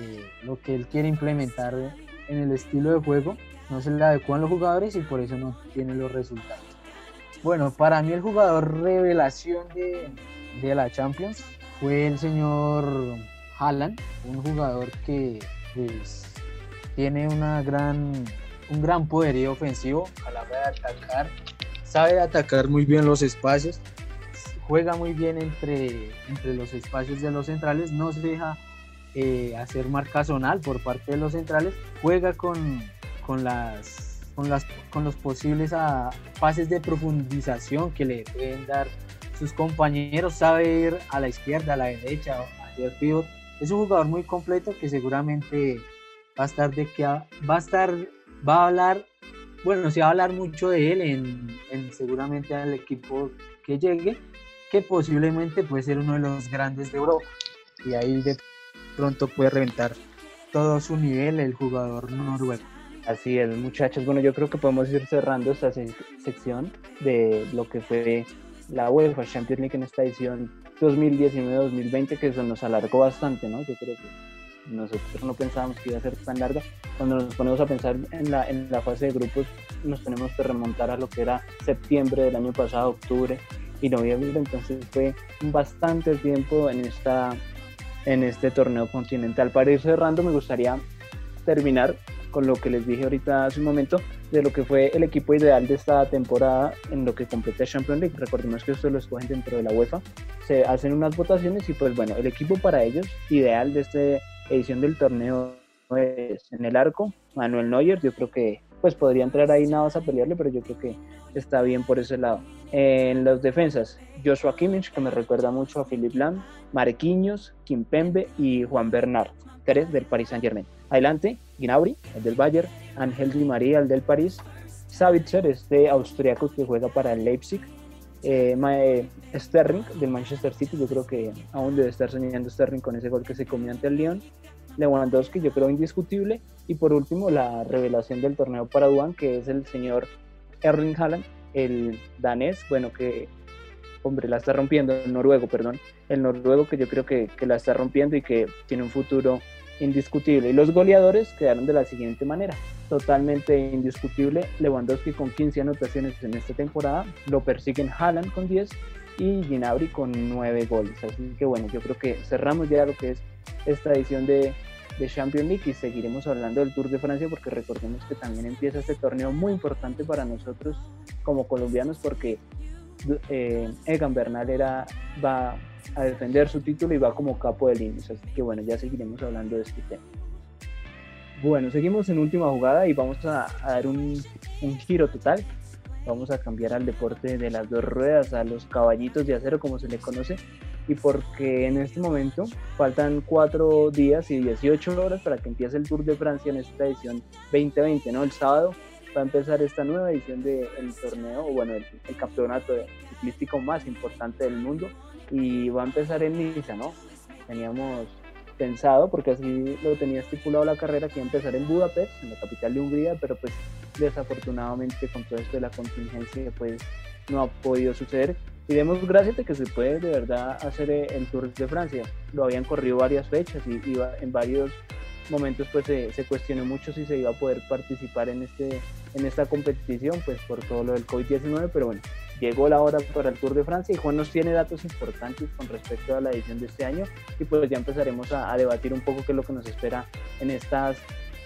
eh, lo que él quiere implementar en el estilo de juego, no se le adecuan los jugadores y por eso no tiene los resultados. Bueno, para mí el jugador revelación de, la Champions fue el señor Haaland, un jugador que pues, tiene una gran, un gran poderío ofensivo a la hora de atacar, sabe atacar muy bien los espacios, juega muy bien entre, entre los espacios de los centrales, no se deja eh, hacer marca zonal por parte de los centrales, juega con, con, las, con, las, con los posibles a, pases de profundización que le pueden dar sus compañeros, sabe ir a la izquierda, a la derecha, hacer pivot. Es un jugador muy completo que seguramente va a estar de que va a estar, va a hablar, bueno, se va a hablar mucho de él en, en seguramente al equipo que llegue, que posiblemente puede ser uno de los grandes de Europa y ahí de pronto puede reventar todo su nivel el jugador noruego. Así es, muchachos. Bueno, yo creo que podemos ir cerrando esta sección de lo que fue la UEFA Champions League en esta edición 2019-2020, que eso nos alargó bastante, ¿no? Yo creo que nosotros no pensábamos que iba a ser tan larga. Cuando nos ponemos a pensar en la, en la fase de grupos, nos tenemos que remontar a lo que era septiembre del año pasado, octubre y noviembre, entonces fue bastante tiempo en, esta, en este torneo continental. Para ir cerrando, me gustaría terminar con lo que les dije ahorita hace un momento de lo que fue el equipo ideal de esta temporada en lo que completa Champions League. Recordemos que esto lo escogen dentro de la UEFA. Se hacen unas votaciones y pues bueno, el equipo para ellos ideal de esta edición del torneo es en el arco, Manuel Neuer, yo creo que pues podría entrar ahí nada más a pelearle, pero yo creo que está bien por ese lado. En las defensas, Joshua Kimmich, que me recuerda mucho a Philip Lam, Marquinhos, Kimpembe y Juan Bernard, tres del Paris Saint Germain. Adelante, Gnabry, el del Bayern, Ángel Di María, el del París, Savitzer, este austriaco que juega para el Leipzig, eh, eh, Sterling del Manchester City, yo creo que aún debe estar soñando Sterling con ese gol que se comió ante el Lyon, Lewandowski, yo creo indiscutible, y por último la revelación del torneo para Duan, que es el señor Erling Haaland, el danés, bueno, que, hombre, la está rompiendo, el noruego, perdón, el noruego que yo creo que, que la está rompiendo y que tiene un futuro indiscutible. Y los goleadores quedaron de la siguiente manera. Totalmente indiscutible. Lewandowski con 15 anotaciones en esta temporada. Lo persiguen Haaland con 10 y Ginabri con 9 goles. Así que bueno, yo creo que cerramos ya lo que es esta edición de, de Champions League y seguiremos hablando del Tour de Francia porque recordemos que también empieza este torneo muy importante para nosotros como colombianos porque eh, Egan Bernal era, va a defender su título y va como capo de líneas. Así que bueno, ya seguiremos hablando de este tema. Bueno, seguimos en última jugada y vamos a, dar un, un, giro total. Vamos a cambiar al deporte de las dos ruedas, a los caballitos de acero como se le conoce. Y porque en este momento faltan cuatro días y 18 horas para que empiece el Tour de Francia en esta edición 2020, ¿no? El sábado va a empezar esta nueva edición del torneo, o bueno, el, el campeonato ciclístico más importante del mundo y va a empezar en Niza, ¿no? Teníamos pensado, porque así lo tenía estipulado la carrera, que iba a empezar en Budapest, en la capital de Hungría, pero pues desafortunadamente con todo esto de la contingencia pues no ha podido suceder. Y demos gracias de que se puede de verdad hacer el Tour de Francia. Lo habían corrido varias fechas y iba en varios momentos pues se, se, cuestionó mucho si se iba a poder participar en, este, en esta competición pues por todo lo del COVID-19, pero bueno, llegó la hora para el Tour de Francia y Juan nos tiene datos importantes con respecto a la edición de este año y pues ya empezaremos a, debatir un poco qué es lo que nos espera en estas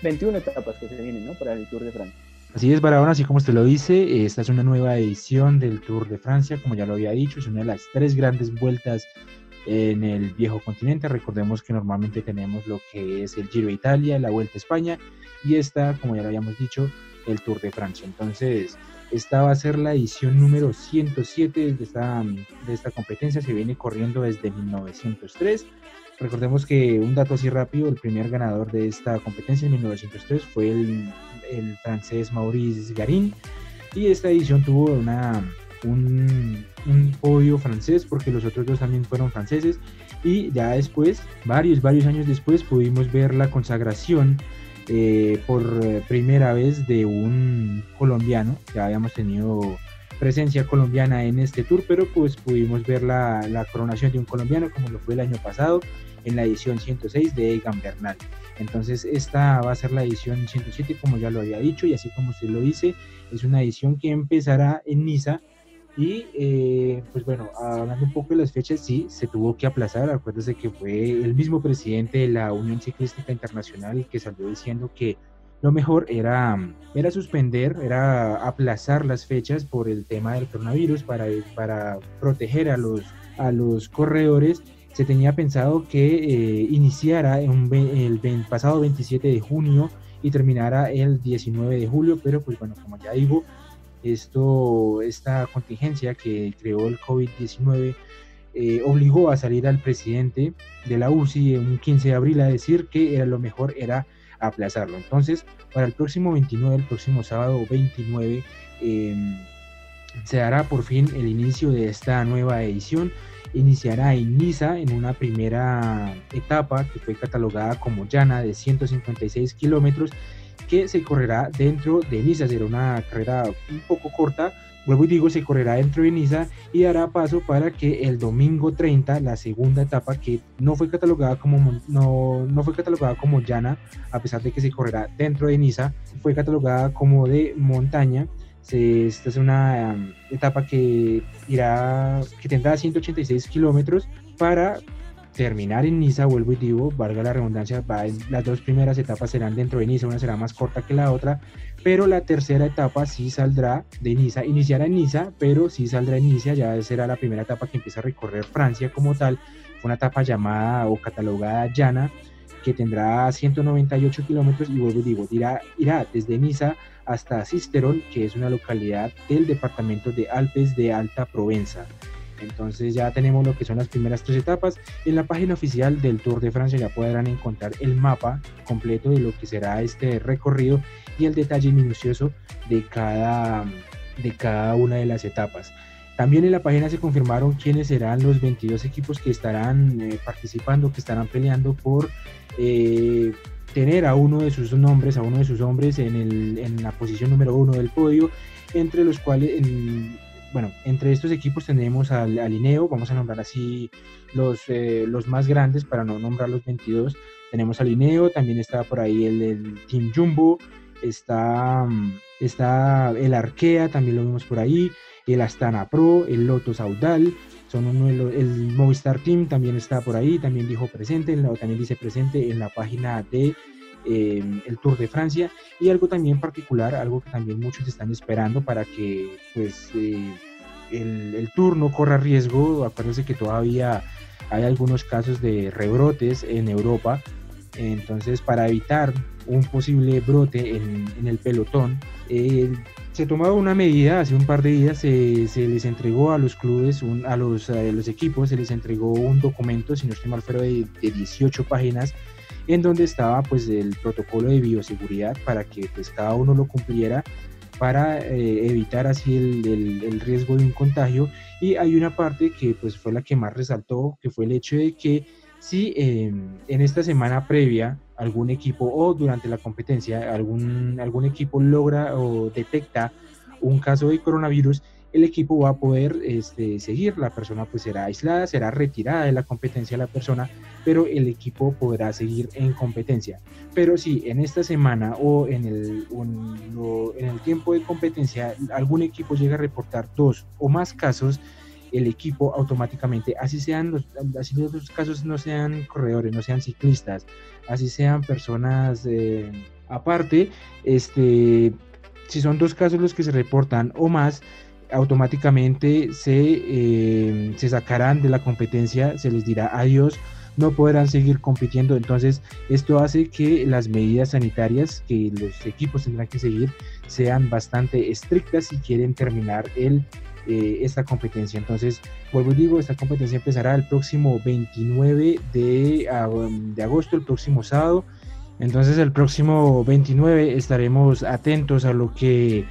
21 etapas que se vienen ¿no? para el Tour de Francia. Así es, Barahona, así como usted lo dice, esta es una nueva edición del Tour de Francia, como ya lo había dicho, es una de las tres grandes vueltas en el viejo continente. Recordemos que normalmente tenemos lo que es el Giro Italia, la Vuelta a España y esta, como ya lo habíamos dicho, el Tour de Francia. Entonces, esta va a ser la edición número 107 de esta, de esta competencia, se viene corriendo desde 1903. Recordemos que un dato así rápido, el primer ganador de esta competencia en 1903 fue el, francés Maurice Garin y esta edición tuvo una, un, un, podio francés porque los otros dos también fueron franceses. Y ya después, varios, varios años después pudimos ver la consagración eh, por primera vez de un colombiano. Ya habíamos tenido presencia colombiana en este tour, pero pues pudimos ver la, la, coronación de un colombiano como lo fue el año pasado en la edición 106 de Egan Bernal. Entonces esta va a ser la edición 107 como ya lo había dicho y así como usted lo dice, es una edición que empezará en Niza y eh, pues bueno, hablando un poco de las fechas, sí, se tuvo que aplazar. Acuérdese que fue el mismo presidente de la Unión Ciclística Internacional que salió diciendo que lo mejor era, era suspender, era aplazar las fechas por el tema del coronavirus para, para proteger a los, a los corredores. Se tenía pensado que eh, iniciara el, el pasado 27 de junio y terminara el 19 de julio, pero pues bueno, como ya digo, esto, esta contingencia que creó el COVID-19 eh, obligó a salir al presidente de la UCI un 15 de abril a decir que era lo mejor era aplazarlo. Entonces, para el próximo 29, el próximo sábado 29, em, se dará por fin el inicio de esta nueva edición. Iniciará en Niza en una primera etapa que fue catalogada como llana de 156 kilómetros que se correrá dentro de Niza. Será una carrera un poco corta, vuelvo y digo, se correrá dentro de Niza y dará paso para que el domingo 30, la segunda etapa que no fue catalogada como, no, no fue catalogada como llana, a pesar de que se correrá dentro de Niza, fue catalogada como de montaña. esta es una um, etapa que irá, que tendrá 186 kilómetros para terminar en Niza, vuelvo y digo, valga la redundancia, las dos primeras etapas serán dentro de Niza, una será más corta que la otra, pero la tercera etapa sí saldrá de Niza, iniciará en Niza, pero sí saldrá en Niza, ya será la primera etapa que empieza a recorrer Francia como tal, una etapa llamada o catalogada llana, que tendrá 198 kilómetros y vuelvo y digo, irá, irá desde Niza hasta Cisterón, que es una localidad del departamento de Alpes de Alta Provenza. Entonces ya tenemos lo que son las primeras tres etapas. En la página oficial del Tour de Francia ya podrán encontrar el mapa completo de lo que será este recorrido y el detalle minucioso de cada, de cada una de las etapas. También en la página se confirmaron quiénes serán los 22 equipos que estarán eh, participando, que estarán peleando por eh, tener a uno de sus nombres, a uno de sus hombres en, el, en la posición número uno del podio, entre los cuales, en, bueno, entre estos equipos tenemos al, al INEO, vamos a nombrar así los, eh, los más grandes para no nombrar los 22. Tenemos al INEO, también está por ahí el, Team Jumbo, está, está el Arkea, también lo vemos por ahí, el Astana Pro, el Loto Saudal, son el Movistar Team también está por ahí, también dijo presente, también dice presente en la página de em, el Tour de Francia. Y algo también particular, algo que también muchos están esperando para que pues eh, el, el, Tour no corra riesgo, acuérdense que todavía hay algunos casos de rebrotes en Europa, entonces para evitar un posible brote en, en el pelotón, se tomaba una medida, hace un par de días se, se les entregó a los clubes, a, los, los, equipos, se les entregó un documento, si no estoy mal, fuera de, de 18 páginas, en donde estaba pues el protocolo de bioseguridad para que pues cada uno lo cumpliera para eh, evitar así el, el, riesgo de un contagio. Y hay una parte que pues fue la que más resaltó que fue el hecho de que si eh, en esta semana previa algún equipo o durante la competencia algún, algún equipo logra o detecta un caso de coronavirus, el equipo va a poder este, seguir, la persona pues será aislada, será retirada de la competencia la persona, pero el equipo podrá seguir en competencia. Pero si en esta semana o en el, en el tiempo de competencia algún equipo llega a reportar dos o más casos, el equipo automáticamente, así sean los, así los casos no sean corredores, no sean ciclistas, así sean personas eh, aparte, este, si son dos casos los que se reportan o más, automáticamente se, eh, se sacarán de la competencia, se les dirá adiós, no podrán seguir compitiendo. Entonces, esto hace que las medidas sanitarias que los equipos tendrán que seguir sean bastante estrictas si quieren terminar el eh, esta competencia. Entonces, vuelvo y digo, esta competencia empezará el próximo 29 de, de agosto, el próximo sábado. Entonces, el próximo 29 estaremos atentos a lo que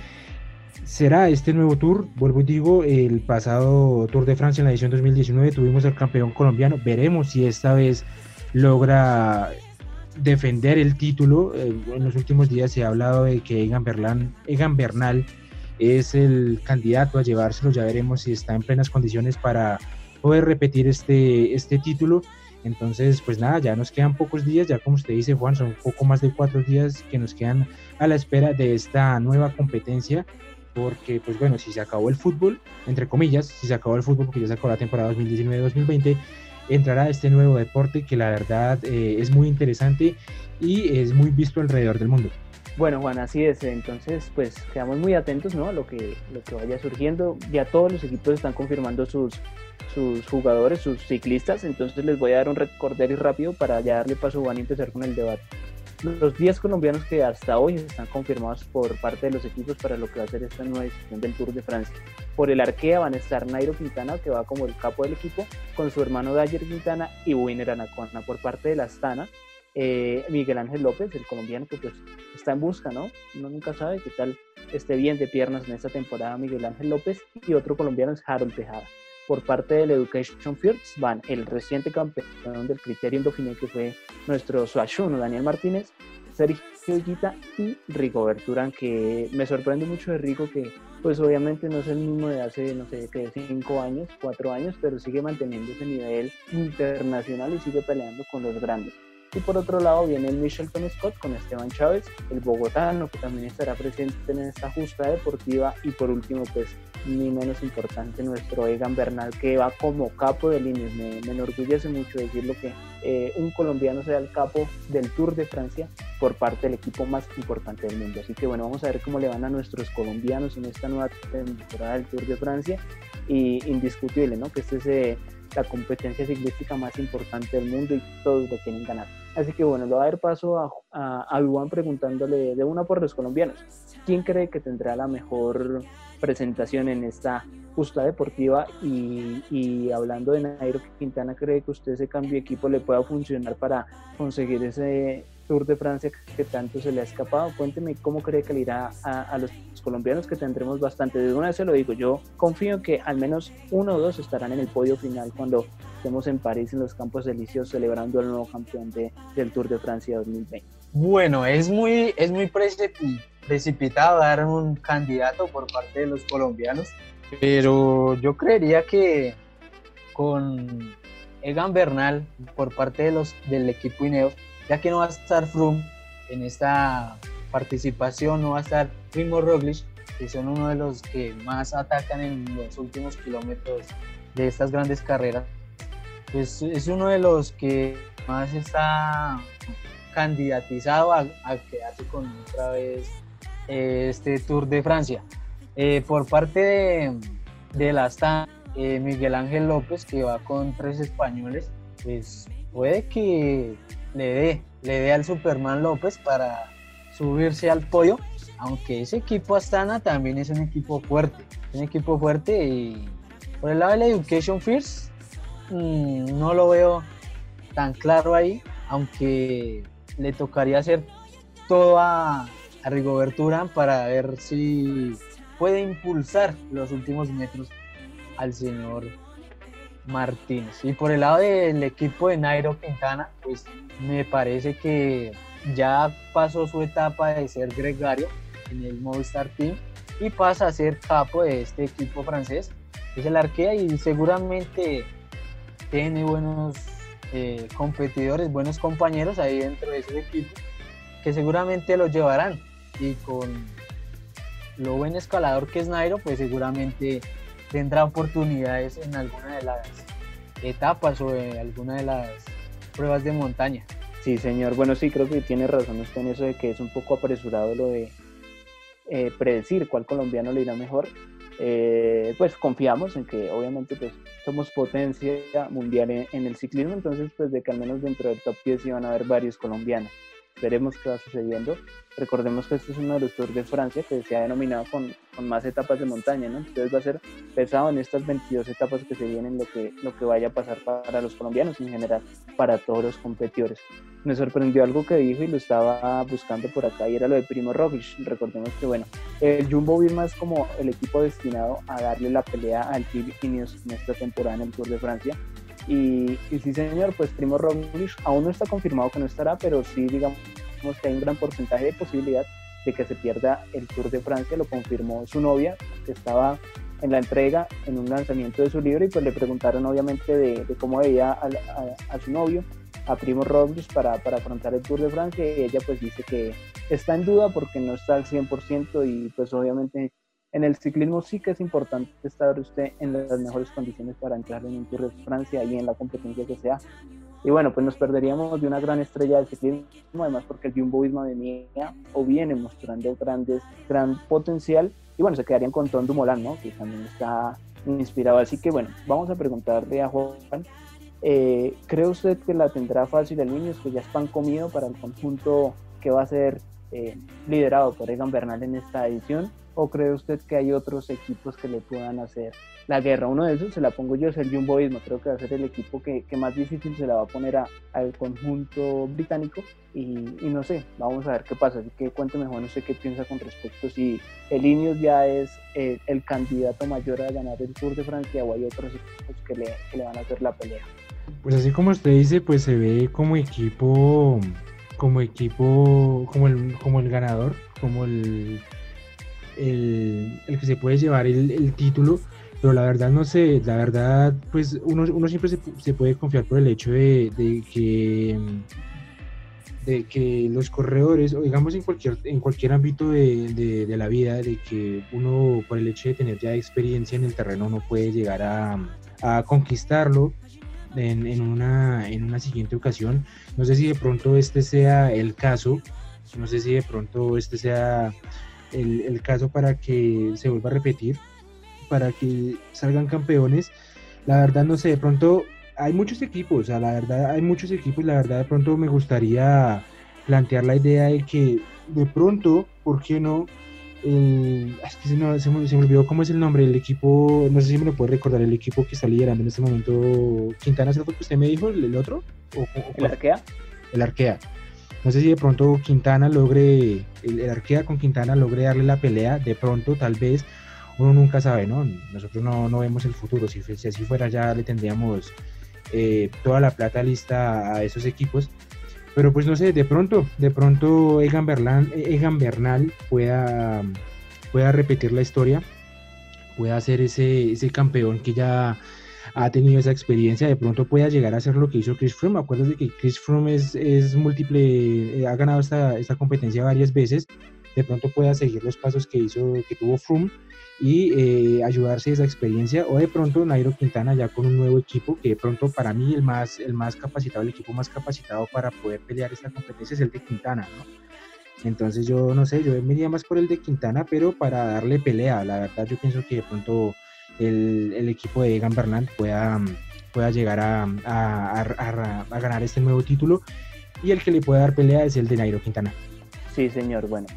será este nuevo tour. Vuelvo y digo, el pasado Tour de Francia en la edición 2019 tuvimos al campeón colombiano. Veremos si esta vez logra defender el título. Eh, en los últimos días se ha hablado de que Egan, Egan Bernal es el candidato a llevárselo. Ya veremos si está en plenas condiciones para poder repetir este, este título. Entonces, pues nada, ya nos quedan pocos días, ya como usted dice, Juan, son un poco más de cuatro días que nos quedan a la espera de esta nueva competencia, porque, pues bueno, si se acabó el fútbol, entre comillas, si se acabó el fútbol, porque ya se acabó la temporada 2019-2020, entrará este nuevo deporte que la verdad eh, es muy interesante y es muy visto alrededor del mundo. Bueno, Juan, así es. Entonces, pues quedamos muy atentos ¿no? a lo que, lo que vaya surgiendo. Ya todos los equipos están confirmando sus, sus jugadores, sus ciclistas. Entonces les voy a dar un recorder rápido para ya darle paso a Juan y empezar con el debate. Los 10 colombianos que hasta hoy están confirmados por parte de los equipos para lo que va a ser esta nueva edición del Tour de Francia. Por el Arkea van a estar Nairo Quintana, que va como el capo del equipo, con su hermano Dyer Quintana y Winner Anacona. Por parte de la Astana eh, Miguel Ángel López, el colombiano que pues está en busca, ¿no? Uno nunca sabe qué tal esté bien de piernas en esta temporada Miguel Ángel López y otro colombiano es Harold Tejada. Por parte del Education First van el reciente campeón del Criterium Dauphiné que fue nuestro Suachuno Daniel Martínez, Sergio Higuita y Rico Berturán, que me sorprende mucho de Rico que pues obviamente no es el mismo de hace, no sé, que cinco años, cuatro años, pero sigue manteniendo ese nivel internacional y sigue peleando con los grandes. Y por otro lado viene el Michelton Scott con Esteban Chávez, el bogotano, que también estará presente en esta justa deportiva. Y por último, pues ni menos importante, nuestro Egan Bernal, que va como capo de líneas. Me, enorgullece mucho decirlo que eh, un colombiano sea el capo del Tour de Francia por parte del equipo más importante del mundo. Así que bueno, vamos a ver cómo le van a nuestros colombianos en esta nueva temporada del Tour de Francia. Y indiscutible, ¿no? Que este es la competencia ciclística más importante del mundo y todos lo quieren ganar. Así que bueno, le voy a dar paso a, a, preguntándole de una por los colombianos. ¿Quién cree que tendrá la mejor presentación en esta justa deportiva? Y, y hablando de Nairo Quintana, ¿cree que usted ese cambio de equipo le pueda funcionar para conseguir ese Tour de Francia que tanto se le ha escapado. Cuénteme cómo cree que le irá a, los colombianos que tendremos bastante. De una vez se lo digo, yo confío que al menos uno o dos estarán en el podio final cuando estemos en París en los Campos Elíseos celebrando el nuevo campeón de, del Tour de Francia 2020. Bueno, es muy, es muy precipitado dar un candidato por parte de los colombianos, pero yo creería que con Egan Bernal por parte de los, del equipo Ineos ya que no va a estar Froome en esta participación, no va a estar Primo Roglic, que son uno de los que más atacan en los últimos kilómetros de estas grandes carreras, pues es uno de los que más está candidatizado a, quedarse con otra vez eh, este Tour de Francia. Eh, por parte de, la eh, Miguel Ángel López, que va con tres españoles, pues puede que le dé, le dé al Superman López para subirse al pollo, aunque ese equipo Astana también es un equipo fuerte, un equipo fuerte y por el lado de la Education First mm, no lo veo tan claro ahí, aunque le tocaría hacer todo a, a para ver si puede impulsar los últimos metros al señor Martínez. Y por el lado del equipo de Nairo Quintana, pues me parece que ya pasó su etapa de ser gregario en el Movistar Team y pasa a ser capo de este equipo francés. Es el Arkea y seguramente tiene buenos eh, competidores, buenos compañeros ahí dentro de ese equipo que seguramente lo llevarán. Y con lo buen escalador que es Nairo, pues seguramente tendrá oportunidades en alguna de las etapas o en alguna de las pruebas de montaña. Sí, señor. Bueno, sí, creo que tiene razón usted en eso de que es un poco apresurado lo de eh, predecir cuál colombiano le irá mejor. Eh, pues confiamos en que obviamente pues somos potencia mundial en, el ciclismo, entonces pues de que al menos dentro del top 10 iban a haber varios colombianos veremos qué va sucediendo. Recordemos que este es uno de los Tours de Francia que se ha denominado con, con, más etapas de montaña, ¿no? Entonces va a ser pesado en estas 22 etapas que se vienen lo que, lo que vaya a pasar para los colombianos en general para todos los competidores. Me sorprendió algo que dijo y lo estaba buscando por acá y era lo de Primo Roglic. Recordemos que, bueno, el Jumbo Visma es como el equipo destinado a darle la pelea al Team Ineos en esta temporada en el Tour de Francia y, sí, señor, pues Primo Roglic aún no está confirmado que no estará, pero sí, digamos que hay un gran porcentaje de posibilidad de que se pierda el Tour de Francia. Lo confirmó su novia, que estaba en la entrega, en un lanzamiento de su libro, y pues le preguntaron obviamente de, cómo veía a, su novio, a Primo Roglic, para, para afrontar el Tour de Francia. Y ella pues dice que está en duda porque no está al 100% y pues obviamente en el ciclismo sí que es importante estar usted en las mejores condiciones para entrar en un Tour de Francia y en la competencia que sea. Y bueno, pues nos perderíamos de una gran estrella del ciclismo, además porque el Jumbo Visma venía o viene mostrando grandes, gran potencial. Y bueno, se quedarían con Tom Dumoulin, ¿no? Que también está inspirado. Así que bueno, vamos a preguntarle a Juan, eh, ¿cree usted que la tendrá fácil el niño? que ya es pan comido para el conjunto que va a ser eh, liderado por Egan Bernal en esta edición? ¿O cree usted que hay otros equipos que le puedan hacer la guerra? Uno de esos se la pongo yo, es el Jumboismo. Creo que va a ser el equipo que, más difícil se la va a poner al conjunto británico. Y, no sé, vamos a ver qué pasa. Así que cuénteme, Juan, sé qué piensa con respecto si el Ineos ya es eh, el candidato mayor a ganar el Tour de Francia o hay otros equipos que le, que le van a hacer la pelea. Pues así como usted dice, pues se ve como equipo, como equipo, como el, como el ganador, como el el, que se puede llevar el, título, pero la verdad no sé, la verdad pues uno, uno siempre se, puede confiar por el hecho de, que de que los corredores, o digamos en cualquier, en cualquier ámbito de, la vida, de que uno por el hecho de tener ya experiencia en el terreno no puede llegar a, conquistarlo en, en, una, en una siguiente ocasión. No sé si de pronto este sea el caso, no sé si de pronto este sea el, caso para que se vuelva a repetir, para que salgan campeones. La verdad, no sé, de pronto hay muchos equipos, o sea, la verdad hay muchos equipos, la verdad de pronto me gustaría plantear la idea de que de pronto, ¿por qué no? Es que se, me, se, me, olvidó cómo es el nombre del equipo, no sé si me lo puede recordar, el equipo que está liderando en este momento. Quintana, ¿es lo que usted me dijo? ¿El, otro? ¿El Arkea? El Arkea. No sé si de pronto Quintana logre, el, arquea con Quintana logre darle la pelea, de pronto tal vez, uno nunca sabe, ¿no? Nosotros no, no vemos el futuro, si, si, así fuera ya le tendríamos eh, toda la plata lista a esos equipos. Pero pues no sé, de pronto, de pronto Egan, Egan Bernal pueda, pueda repetir la historia, pueda ser ese, ese campeón que ya ha tenido esa experiencia, de pronto pueda llegar a hacer lo que hizo Chris Froome. Acuérdate que Chris Froome es, es múltiple, eh, ha ganado esta, esta competencia varias veces, de pronto pueda seguir los pasos que hizo, que tuvo Froome y eh, ayudarse de esa experiencia o de pronto Nairo Quintana ya con un nuevo equipo que de pronto para mí el más, el más capacitado, el equipo más capacitado para poder pelear esta competencia es el de Quintana, ¿no? Entonces yo no sé, yo me iría más por el de Quintana, pero para darle pelea, la verdad yo pienso que de pronto el, equipo de Egan Bernal pueda, pueda llegar a, a, ganar este nuevo título y el que le puede dar pelea es el de Nairo Quintana. Sí, señor, bueno.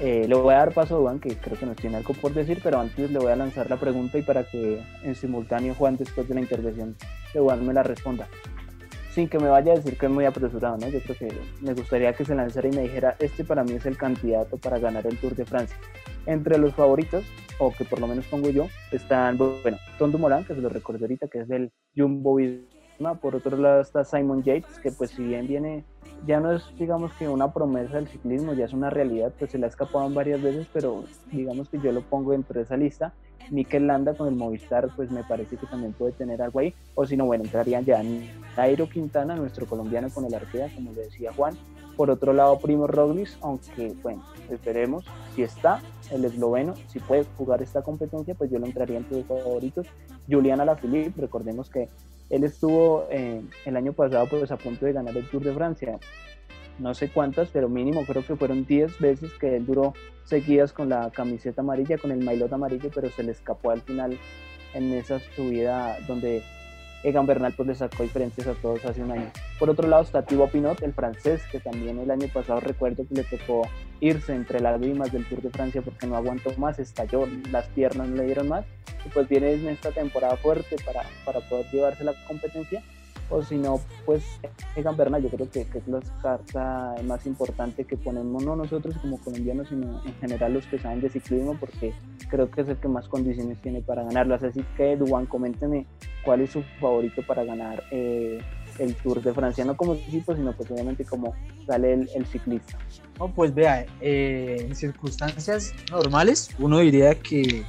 Eh, le voy a dar paso a Juan, que creo que nos tiene algo por decir, pero antes le voy a lanzar la pregunta y para que en simultáneo Juan, después de la intervención de Juan, me la responda. Sin que me vaya a decir que es muy apresurado, ¿no? Yo creo que me gustaría que se lanzara y me dijera, este para mí es el candidato para ganar el Tour de Francia. Entre los favoritos, o que por lo menos pongo yo, están, bueno, Tondo Morán, que se lo recuerdo ahorita, que es del Jumbo Visma. Por otro lado está Simon Yates, que pues si bien viene, ya no es digamos que una promesa del ciclismo, ya es una realidad, pues se le ha escapado varias veces, pero digamos que yo lo pongo dentro de esa lista. Mikel Landa con el Movistar, pues me parece que también puede tener algo ahí. O si no, bueno, entrarían ya Nairo Quintana, nuestro colombiano con el Arkea, como le decía Juan. Por otro lado, Primo Roglic, aunque, bueno, esperemos si está el esloveno, si puede jugar esta competencia, pues yo lo entraría entre los favoritos. Julian Alaphilippe, recordemos que él estuvo eh, el año pasado pues a punto de ganar el Tour de Francia. No sé cuántas, pero mínimo creo que fueron 10 veces que él duró seguidas con la camiseta amarilla, con el maillot amarillo, pero se le escapó al final en esa subida donde Egan Bernal pues le sacó diferencias a todos hace un año. Por otro lado está Thibaut Pinot, el francés, que también el año pasado recuerdo que le tocó irse entre las víctimas del Tour de Francia porque no aguantó más, estalló, las piernas no le dieron más y pues viene en esta temporada fuerte para, para poder llevarse la competencia o si no, pues Egan Bernal yo creo que, es la carta más importante que ponemos no nosotros como colombianos, sino en general los que saben de ciclismo, porque creo que es el que más condiciones tiene para ganarlas. Así que, Duan, coménteme cuál es su favorito para ganar eh, el Tour de Francia, no como equipo, sino pues obviamente como sale el, ciclista. No, pues vea, eh, en circunstancias normales uno diría que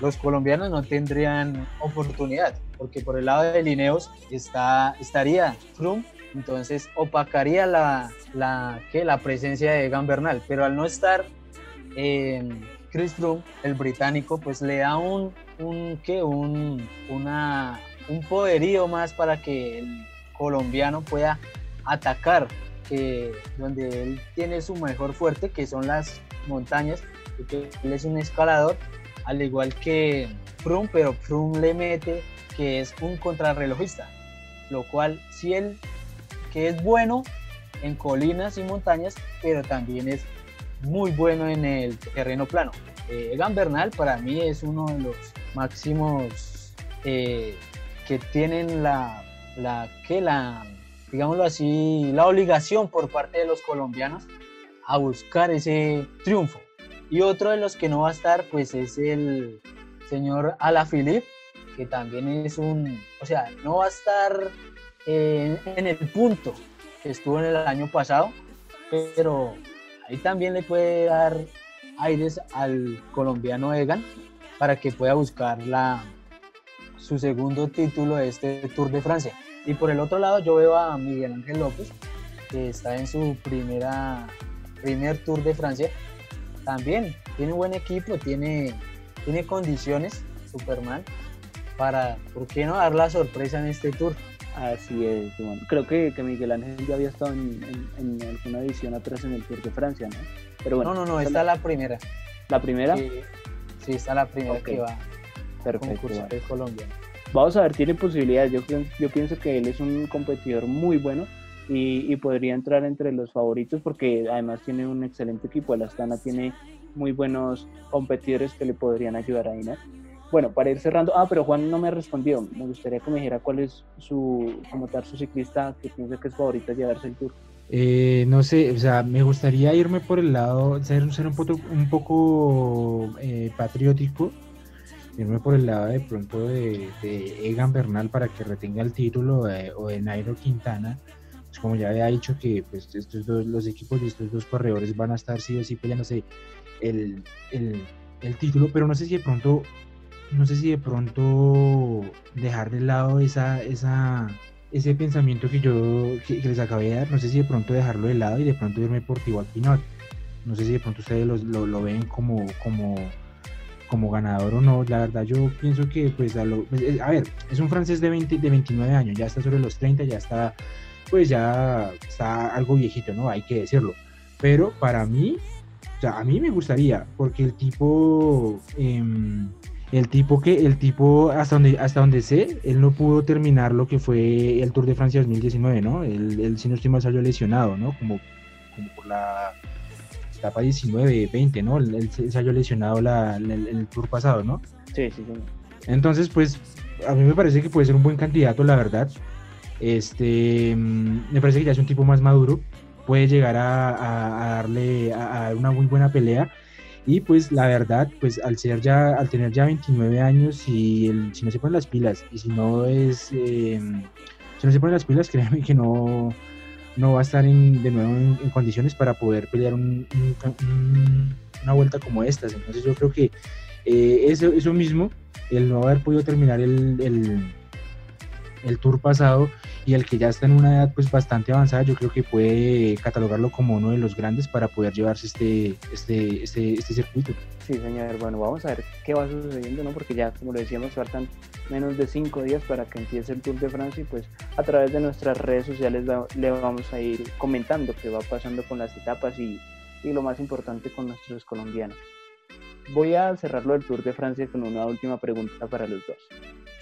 los colombianos no tendrían oportunidad, porque por el lado de Lineos está, estaría Froome, entonces opacaría la, la, la presencia de Egan Bernal, pero al no estar eh, Chris Froome, el británico, pues le da un, un, ¿qué? un, una, un poderío más para que el colombiano pueda atacar donde él tiene su mejor fuerte, que son las montañas, porque él es un escalador al igual que Froome, pero Froome le mete que es un contrarrelojista, lo cual si él, que es bueno en colinas y montañas, pero también es muy bueno en el terreno plano. Eh, Egan Bernal para mí es uno de los máximos eh, que tienen la, la, que la, digámoslo así, la obligación por parte de los colombianos a buscar ese triunfo. Y otro de los que no va a estar, pues es el señor Alaphilippe, que también es un, o sea, no va a estar en, en el punto que estuvo en el año pasado, pero ahí también le puede dar aires al colombiano Egan para que pueda buscar la, su segundo título de este Tour de Francia. Y por el otro lado yo veo a Miguel Ángel López, que está en su primera, primer Tour de Francia. También tiene un buen equipo, tiene, tiene condiciones, Superman, para, ¿por qué no dar la sorpresa en este Tour? Así es, creo que, que, Miguel Ángel ya había estado en, en, en, alguna edición atrás en el Tour de Francia, ¿no? Pero bueno, no, no, no, esta es la primera. ¿La primera? Sí, sí está la primera okay. que va Perfecto, a concursar bueno. el Colombia. Vamos a ver, tiene posibilidades. Yo, yo pienso que él es un competidor muy bueno y, y, podría entrar entre los favoritos porque además tiene un excelente equipo. El Astana tiene muy buenos competidores que le podrían ayudar ahí, ¿no? Bueno, para ir cerrando, ah, pero Juan no me respondió. Me gustaría que me dijera cuál es su, como tal, su ciclista que piensa que es favorito llevarse el tour. Eh, no sé, o sea, me gustaría irme por el lado, ser, ser un poco, un poco eh, patriótico, irme por el lado de pronto de, de, Egan Bernal para que retenga el título eh, o de Nairo Quintana. Pues como ya había dicho que pues, estos dos, los equipos de estos dos corredores van a estar sí o sí peleándose el, el, el título, pero no sé si de pronto no sé si de pronto dejar de lado esa, esa, ese pensamiento que yo que, les acabé de dar, no sé si de pronto dejarlo de lado y de pronto irme por Thibaut Pinot. No sé si de pronto ustedes lo, lo, ven como, como, como ganador o no. La verdad yo pienso que, pues, a, lo, a ver, es un francés de, 20, de 29 años, ya está sobre los 30, ya está, pues ya está algo viejito, ¿no? Hay que decirlo. Pero para mí, o sea, a mí me gustaría, porque el tipo... Eh, el tipo que el tipo hasta donde hasta donde sé él no pudo terminar lo que fue el Tour de Francia 2019 no él, él si no estoy mal salió lesionado no como, como por la etapa 19 20 no él, él salió lesionado la, el, el, tour pasado no sí sí sí. Entonces pues a mí me parece que puede ser un buen candidato la verdad este me parece que ya es un tipo más maduro puede llegar a, a, a darle a, a una muy buena pelea y pues la verdad, pues al ser ya, al tener ya 29 años y el, si no se ponen las pilas y si no es, eh, si no se ponen las pilas, créanme que no, no va a estar en, de nuevo en, en, condiciones para poder pelear un, un, una vuelta como estas. Entonces yo creo que eh, eso, eso mismo, el no haber podido terminar el, el, el tour pasado y el que ya está en una edad pues bastante avanzada, yo creo que puede catalogarlo como uno de los grandes para poder llevarse este, este, este, este circuito. Sí, señor. Bueno, vamos a ver qué va sucediendo, ¿no? Porque ya, como lo decíamos, faltan menos de cinco días para que empiece el Tour de Francia y pues a través de nuestras redes sociales le vamos a ir comentando qué va pasando con las etapas y, y lo más importante con nuestros colombianos. Voy a cerrarlo del Tour de Francia con una última pregunta para los dos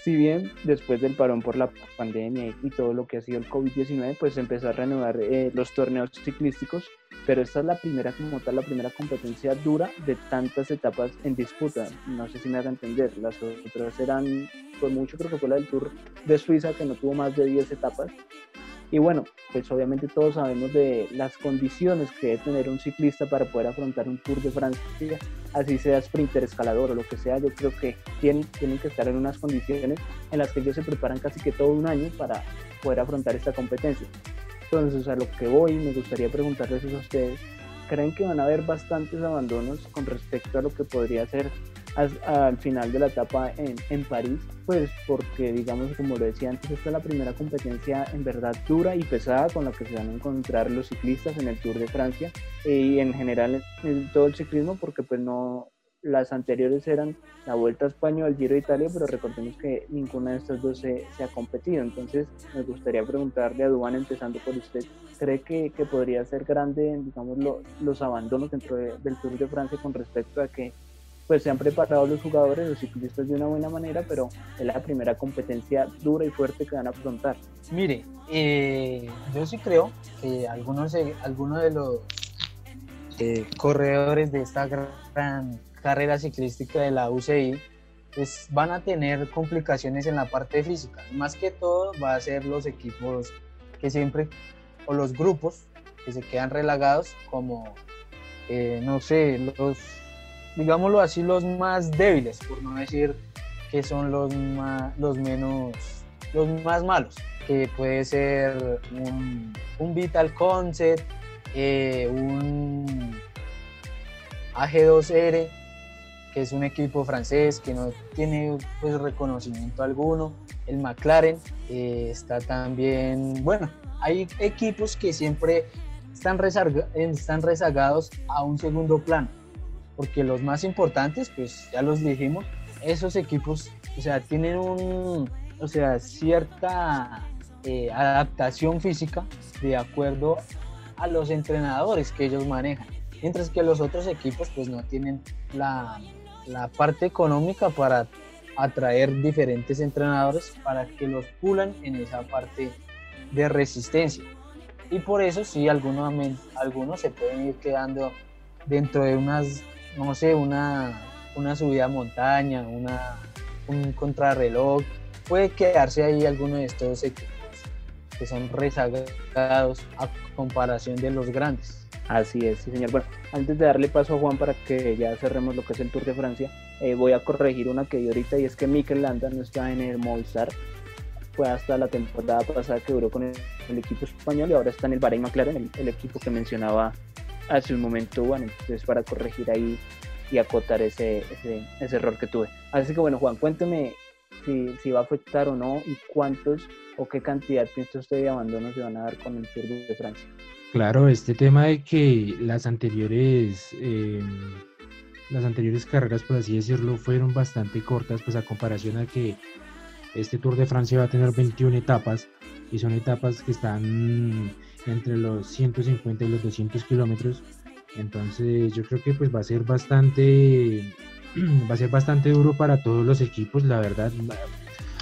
si bien después del parón por la pandemia y todo lo que ha sido el COVID-19, pues empezó a reanudar eh, los torneos ciclísticos, pero esta es la primera, como tal, la primera competencia dura de tantas etapas en disputa. No sé si me haga entender, las otras eran, pues mucho creo que fue la del Tour de Suiza, que no tuvo más de 10 etapas, y bueno, pues obviamente todos sabemos de las condiciones que debe tener un ciclista para poder afrontar un Tour de Francia, así sea sprinter, escalador o lo que sea, yo creo que tienen, tienen que estar en unas condiciones en las que ellos se preparan casi que todo un año para poder afrontar esta competencia. Entonces, a lo que voy, me gustaría preguntarles a ustedes, ¿creen que van a haber bastantes abandonos con respecto a lo que podría ser al final de la etapa en, en, París, pues porque digamos como lo decía antes, esta es la primera competencia en verdad dura y pesada con la que se van a encontrar los ciclistas en el Tour de Francia y en general en todo el ciclismo porque pues no las anteriores eran la Vuelta a España o el Giro de Italia, pero recordemos que ninguna de estas dos se, se ha competido. Entonces, me gustaría preguntarle a Duan, empezando por usted, ¿cree que, que podría ser grande, digamos, lo, los abandonos dentro de, del Tour de Francia con respecto a que pues se han preparado los jugadores, los ciclistas de una buena manera, pero es la primera competencia dura y fuerte que van a afrontar. Mire, eh, yo sí creo que algunos, algunos de los eh, corredores de esta gran carrera ciclística de la UCI, pues van a tener complicaciones en la parte física. Más que todo va a ser los equipos que siempre, o los grupos que se quedan relagados, como, eh, no sé, los, digámoslo así, los más débiles, por no decir que son los, más, los menos, los más malos, que puede ser un, un Vital Concept, eh, un AG2R, que es un equipo francés que no tiene pues, reconocimiento alguno. El McLaren eh, está también, bueno, hay equipos que siempre están, rezagados a un segundo plano, porque los más importantes, pues ya los dijimos, esos equipos, o sea, tienen un, o sea, cierta eh, adaptación física de acuerdo a los entrenadores que ellos manejan mientras que los otros equipos pues no tienen la, la parte económica para atraer diferentes entrenadores para que los pulan en esa parte de resistencia. Y por eso sí, algunos, algunos se pueden ir quedando dentro de unas, no sé, una, una subida a montaña, una, un contrarreloj. Puede quedarse ahí alguno de estos equipos que son rezagados a comparación de los grandes. Así es, sí señor. Bueno, antes de darle paso a Juan para que ya cerremos lo que es el Tour de Francia, eh, voy a corregir una que di ahorita y es que Mikel Landa no está en el Movistar. Fue hasta la temporada pasada que duró con el, equipo español y ahora está en el Bahrein McLaren, el, equipo que mencionaba hace un momento Bueno, Entonces para corregir ahí y acotar ese, ese, error que tuve. Así que bueno, Juan, cuénteme si, si va a afectar o no y cuántos o qué cantidad piensa usted de abandonos se van a dar con el Tour de Francia. Claro, este tema de que las anteriores, em, las anteriores carreras, por así decirlo, fueron bastante cortas, pues a comparación a que este Tour de Francia va a tener 21 etapas y son etapas que están entre los 150 y los 200 kilómetros. Entonces yo creo que pues va a ser bastante, va a ser bastante duro para todos los equipos, la verdad.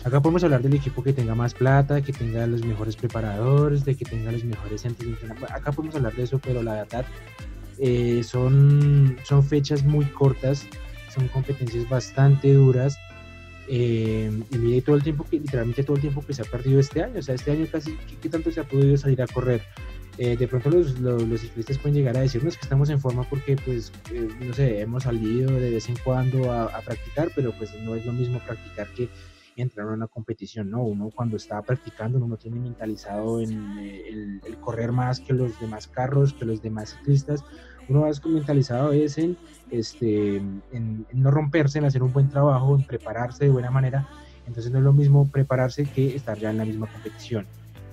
Acá podemos hablar del equipo que tenga más plata, que tenga los mejores preparadores, de que tenga los mejores centros Acá podemos hablar de eso, pero la verdad eh, son, son fechas muy cortas, son competencias bastante duras. Eh, y mire todo el tiempo que, literalmente todo el tiempo que se ha perdido este año. O sea, este año casi, ¿qué, tanto se ha podido salir a correr? Eh, de pronto los, los, ciclistas pueden llegar a decirnos que estamos en forma porque, pues, no sé, hemos salido de vez en cuando a, a, practicar, pero pues no es lo mismo practicar que entrar a una competición, ¿no? Uno cuando está practicando, uno no tiene mentalizado en eh, el, correr más que los demás carros, que los demás ciclistas, uno va mentalizado es este, en, no romperse, en hacer un buen trabajo, en prepararse de buena manera, entonces no es lo mismo prepararse que estar ya en la misma competición.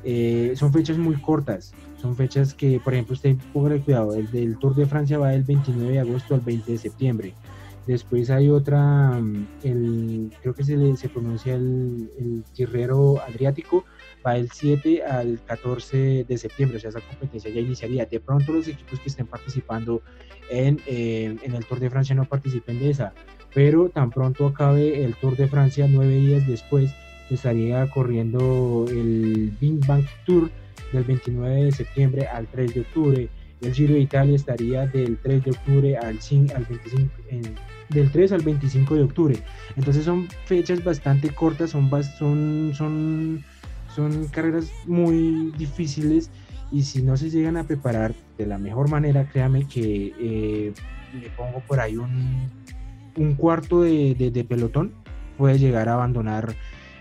Eh, son fechas muy cortas, son fechas que, por ejemplo, usted ponga cuidado, el del Tour de Francia va del 29 de agosto al 20 de septiembre. Después hay otra, mm, el, creo que se, se pronuncia el, el Adriático, va del 7 al 14 de septiembre, o sea, esa competencia ya iniciaría. De pronto los equipos que estén participando en, eh, en el Tour de Francia no participen de esa, pero tan pronto acabe el Tour de Francia, nueve días después, estaría corriendo el Bing Bang Tour del 29 de septiembre al 3 de octubre. El Giro de Italia estaría del 3 de octubre al, 5, al 25, en, del 3 al 25 de octubre. Entonces son fechas bastante cortas, son, son, son, son carreras muy difíciles y si no se llegan a preparar de la mejor manera, créame que eh, le pongo por ahí un, un cuarto de, de, pelotón, puede llegar a abandonar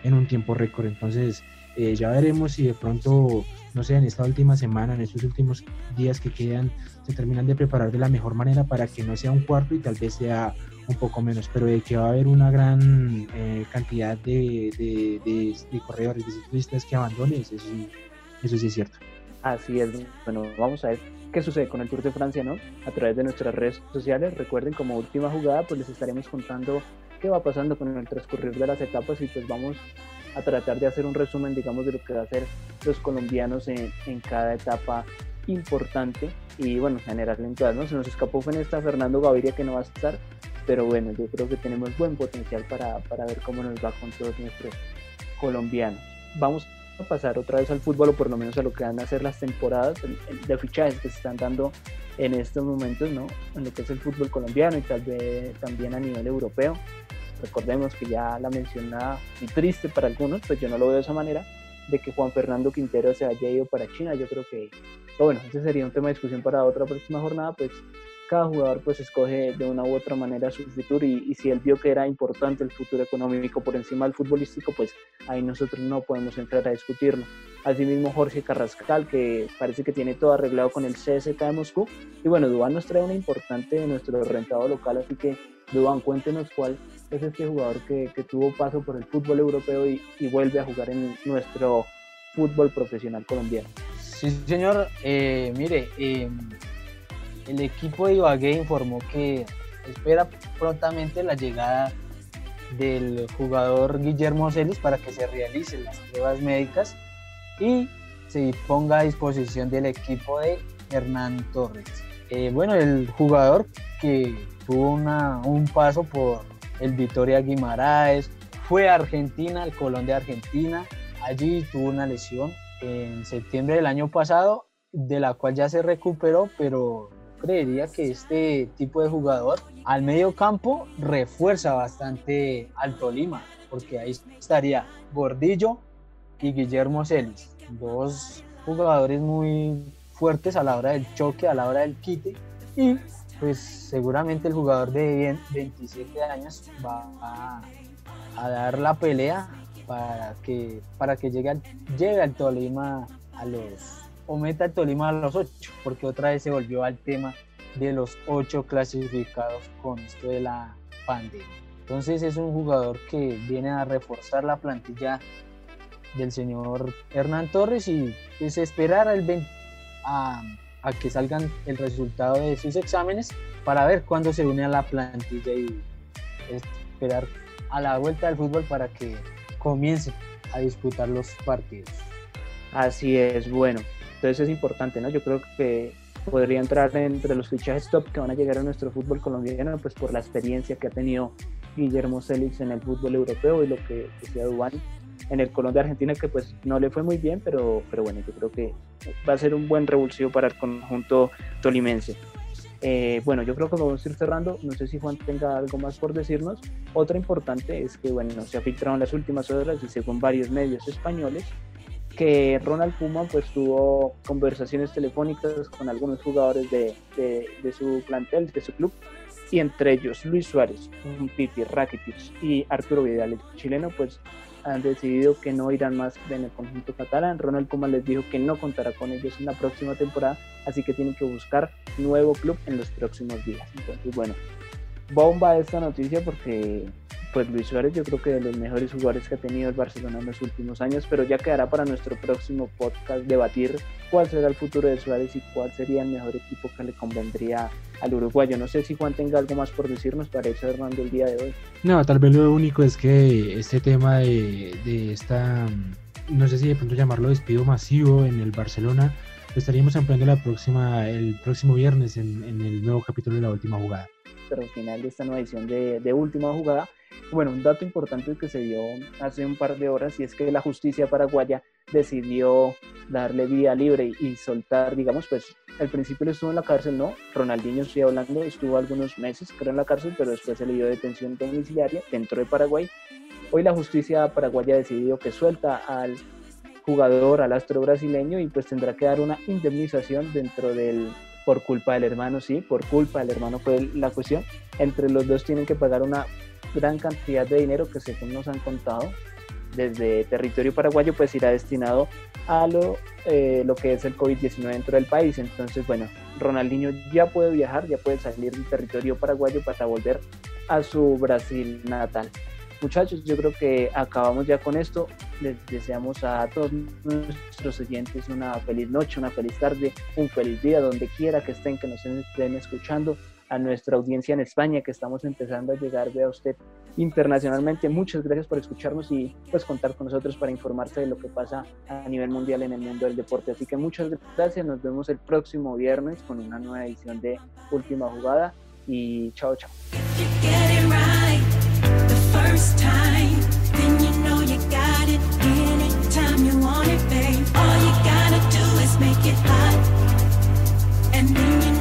en un tiempo récord. Entonces eh, ya veremos si de pronto, no sé, en esta última semana, en estos últimos días que quedan, se terminan de preparar de la mejor manera para que no sea un cuarto y tal vez sea un poco menos, pero de que va a haber una gran eh, cantidad de, de, corredores, de ciclistas que abandonen, eso, eso sí es cierto. Así es, bueno, vamos a ver qué sucede con el Tour de Francia, ¿no? A través de nuestras redes sociales, recuerden como última jugada, pues les estaremos contando qué va pasando con el transcurrir de las etapas y pues vamos a tratar de hacer un resumen, digamos, de lo que va a hacer los colombianos en, en cada etapa importante y bueno, general en todas, ¿no? Se nos escapó fue en esta Fernando Gaviria que no va a estar, pero bueno, yo creo que tenemos buen potencial para, para ver cómo nos va con todos nuestros colombianos. Vamos pasar otra vez al fútbol o por lo menos a lo que van a ser las temporadas de fichajes que se están dando en estos momentos, ¿no? En lo que es el fútbol colombiano y tal vez también a nivel europeo. Recordemos que ya la mencionada y triste para algunos, pues yo no lo veo de esa manera, de que Juan Fernando Quintero se haya ido para China. Yo creo que, bueno, ese sería un tema de discusión para otra próxima jornada, pues cada jugador pues escoge de una u otra manera su futuro y, si él vio que era importante el futuro económico por encima del futbolístico, pues ahí nosotros no podemos entrar a discutirlo. Asimismo Jorge Carrascal, que parece que tiene todo arreglado con el CSK de Moscú. Y bueno, Dubán nos trae una importante de nuestro rentado local, así que Dubán, cuéntenos cuál es este jugador que, que tuvo paso por el fútbol europeo y, y, vuelve a jugar en nuestro fútbol profesional colombiano. Sí, señor. Eh, mire, eh, el equipo de Ibagué informó que espera prontamente la llegada del jugador Guillermo Celis para que se realicen las pruebas médicas y se ponga a disposición del equipo de Hernán Torres. Eh, bueno, el jugador que tuvo un paso por el Vitoria Guimaraes, fue a Argentina, al Colón de Argentina, allí tuvo una lesión en septiembre del año pasado, de la cual ya se recuperó, pero creería que este tipo de jugador al medio campo refuerza bastante al Tolima, porque ahí estaría Gordillo y Guillermo Celis, dos jugadores muy fuertes a la hora del choque, a la hora del quite, y pues seguramente el jugador de 27 años va a, dar la pelea para que, para que llegue, al, llegue al Tolima a los o meta Tolima a los ocho, porque otra vez se volvió al tema de los ocho clasificados con esto de la pandemia. Entonces es un jugador que viene a reforzar la plantilla del señor Hernán Torres y pues esperar al a, a, que salgan el resultado de sus exámenes para ver cuándo se une a la plantilla y esperar a la vuelta del fútbol para que comience a disputar los partidos. Así es, bueno, entonces es importante, ¿no? Yo creo que podría entrar entre los fichajes top que van a llegar a nuestro fútbol colombiano, pues por la experiencia que ha tenido Guillermo Célix en el fútbol europeo y lo que decía Dubán en el Colón de Argentina, que pues no le fue muy bien, pero, pero bueno, yo creo que va a ser un buen revulsivo para el conjunto tolimense. Eh, bueno, yo creo que vamos a ir cerrando. No sé si Juan tenga algo más por decirnos. Otra importante es que, bueno, se ha filtrado en las últimas horas y según varios medios españoles, que Ronald Koeman pues tuvo conversaciones telefónicas con algunos jugadores de, de, su plantel, de su club, y entre ellos Luis Suárez, Titi, Rakitic y Arturo Vidal, el chileno, pues han decidido que no irán más en el conjunto catalán. Ronald Koeman les dijo que no contará con ellos en la próxima temporada, así que tienen que buscar nuevo club en los próximos días. Entonces, bueno, bomba esta noticia porque pues Luis Suárez yo creo que de los mejores jugadores que ha tenido el Barcelona en los últimos años, pero ya quedará para nuestro próximo podcast debatir cuál será el futuro de Suárez y cuál sería el mejor equipo que le convendría al uruguayo. No sé si Juan tenga algo más por decirnos para ir cerrando el día de hoy. No, tal vez lo único es que este tema de, de esta, no sé si de pronto llamarlo despido masivo en el Barcelona, lo estaríamos ampliando la próxima, el próximo viernes en, en el nuevo capítulo de la última jugada. Pero al final de esta nueva edición de, de última jugada bueno, un dato importante que se dio hace un par de horas y es que la justicia paraguaya decidió darle vía libre y soltar, digamos, pues al principio estuvo en la cárcel, ¿no? Ronaldinho, estoy hablando, estuvo algunos meses, creo, en la cárcel, pero después se le dio detención domiciliaria dentro de Paraguay. Hoy la justicia paraguaya decidió que suelta al jugador, al astro brasileño, y pues tendrá que dar una indemnización dentro del por culpa del hermano, sí, por culpa del hermano fue la cuestión. Entre los dos tienen que pagar una gran cantidad de dinero que según nos han contado desde territorio paraguayo pues irá destinado a lo, eh, lo que es el COVID-19 dentro del país. Entonces, bueno, Ronaldinho ya puede viajar, ya puede salir del territorio paraguayo para volver a su Brasil natal. Muchachos, yo creo que acabamos ya con esto. Les deseamos a todos nuestros oyentes una feliz noche, una feliz tarde, un feliz día, donde quiera que estén, que nos estén escuchando a nuestra audiencia en España, que estamos empezando a llegar, vea usted, internacionalmente. Muchas gracias por escucharnos y pues contar con nosotros para informarse de lo que pasa a nivel mundial en el mundo del deporte. Así que muchas gracias, nos vemos el próximo viernes con una nueva edición de Última Jugada y chao, chao. and then you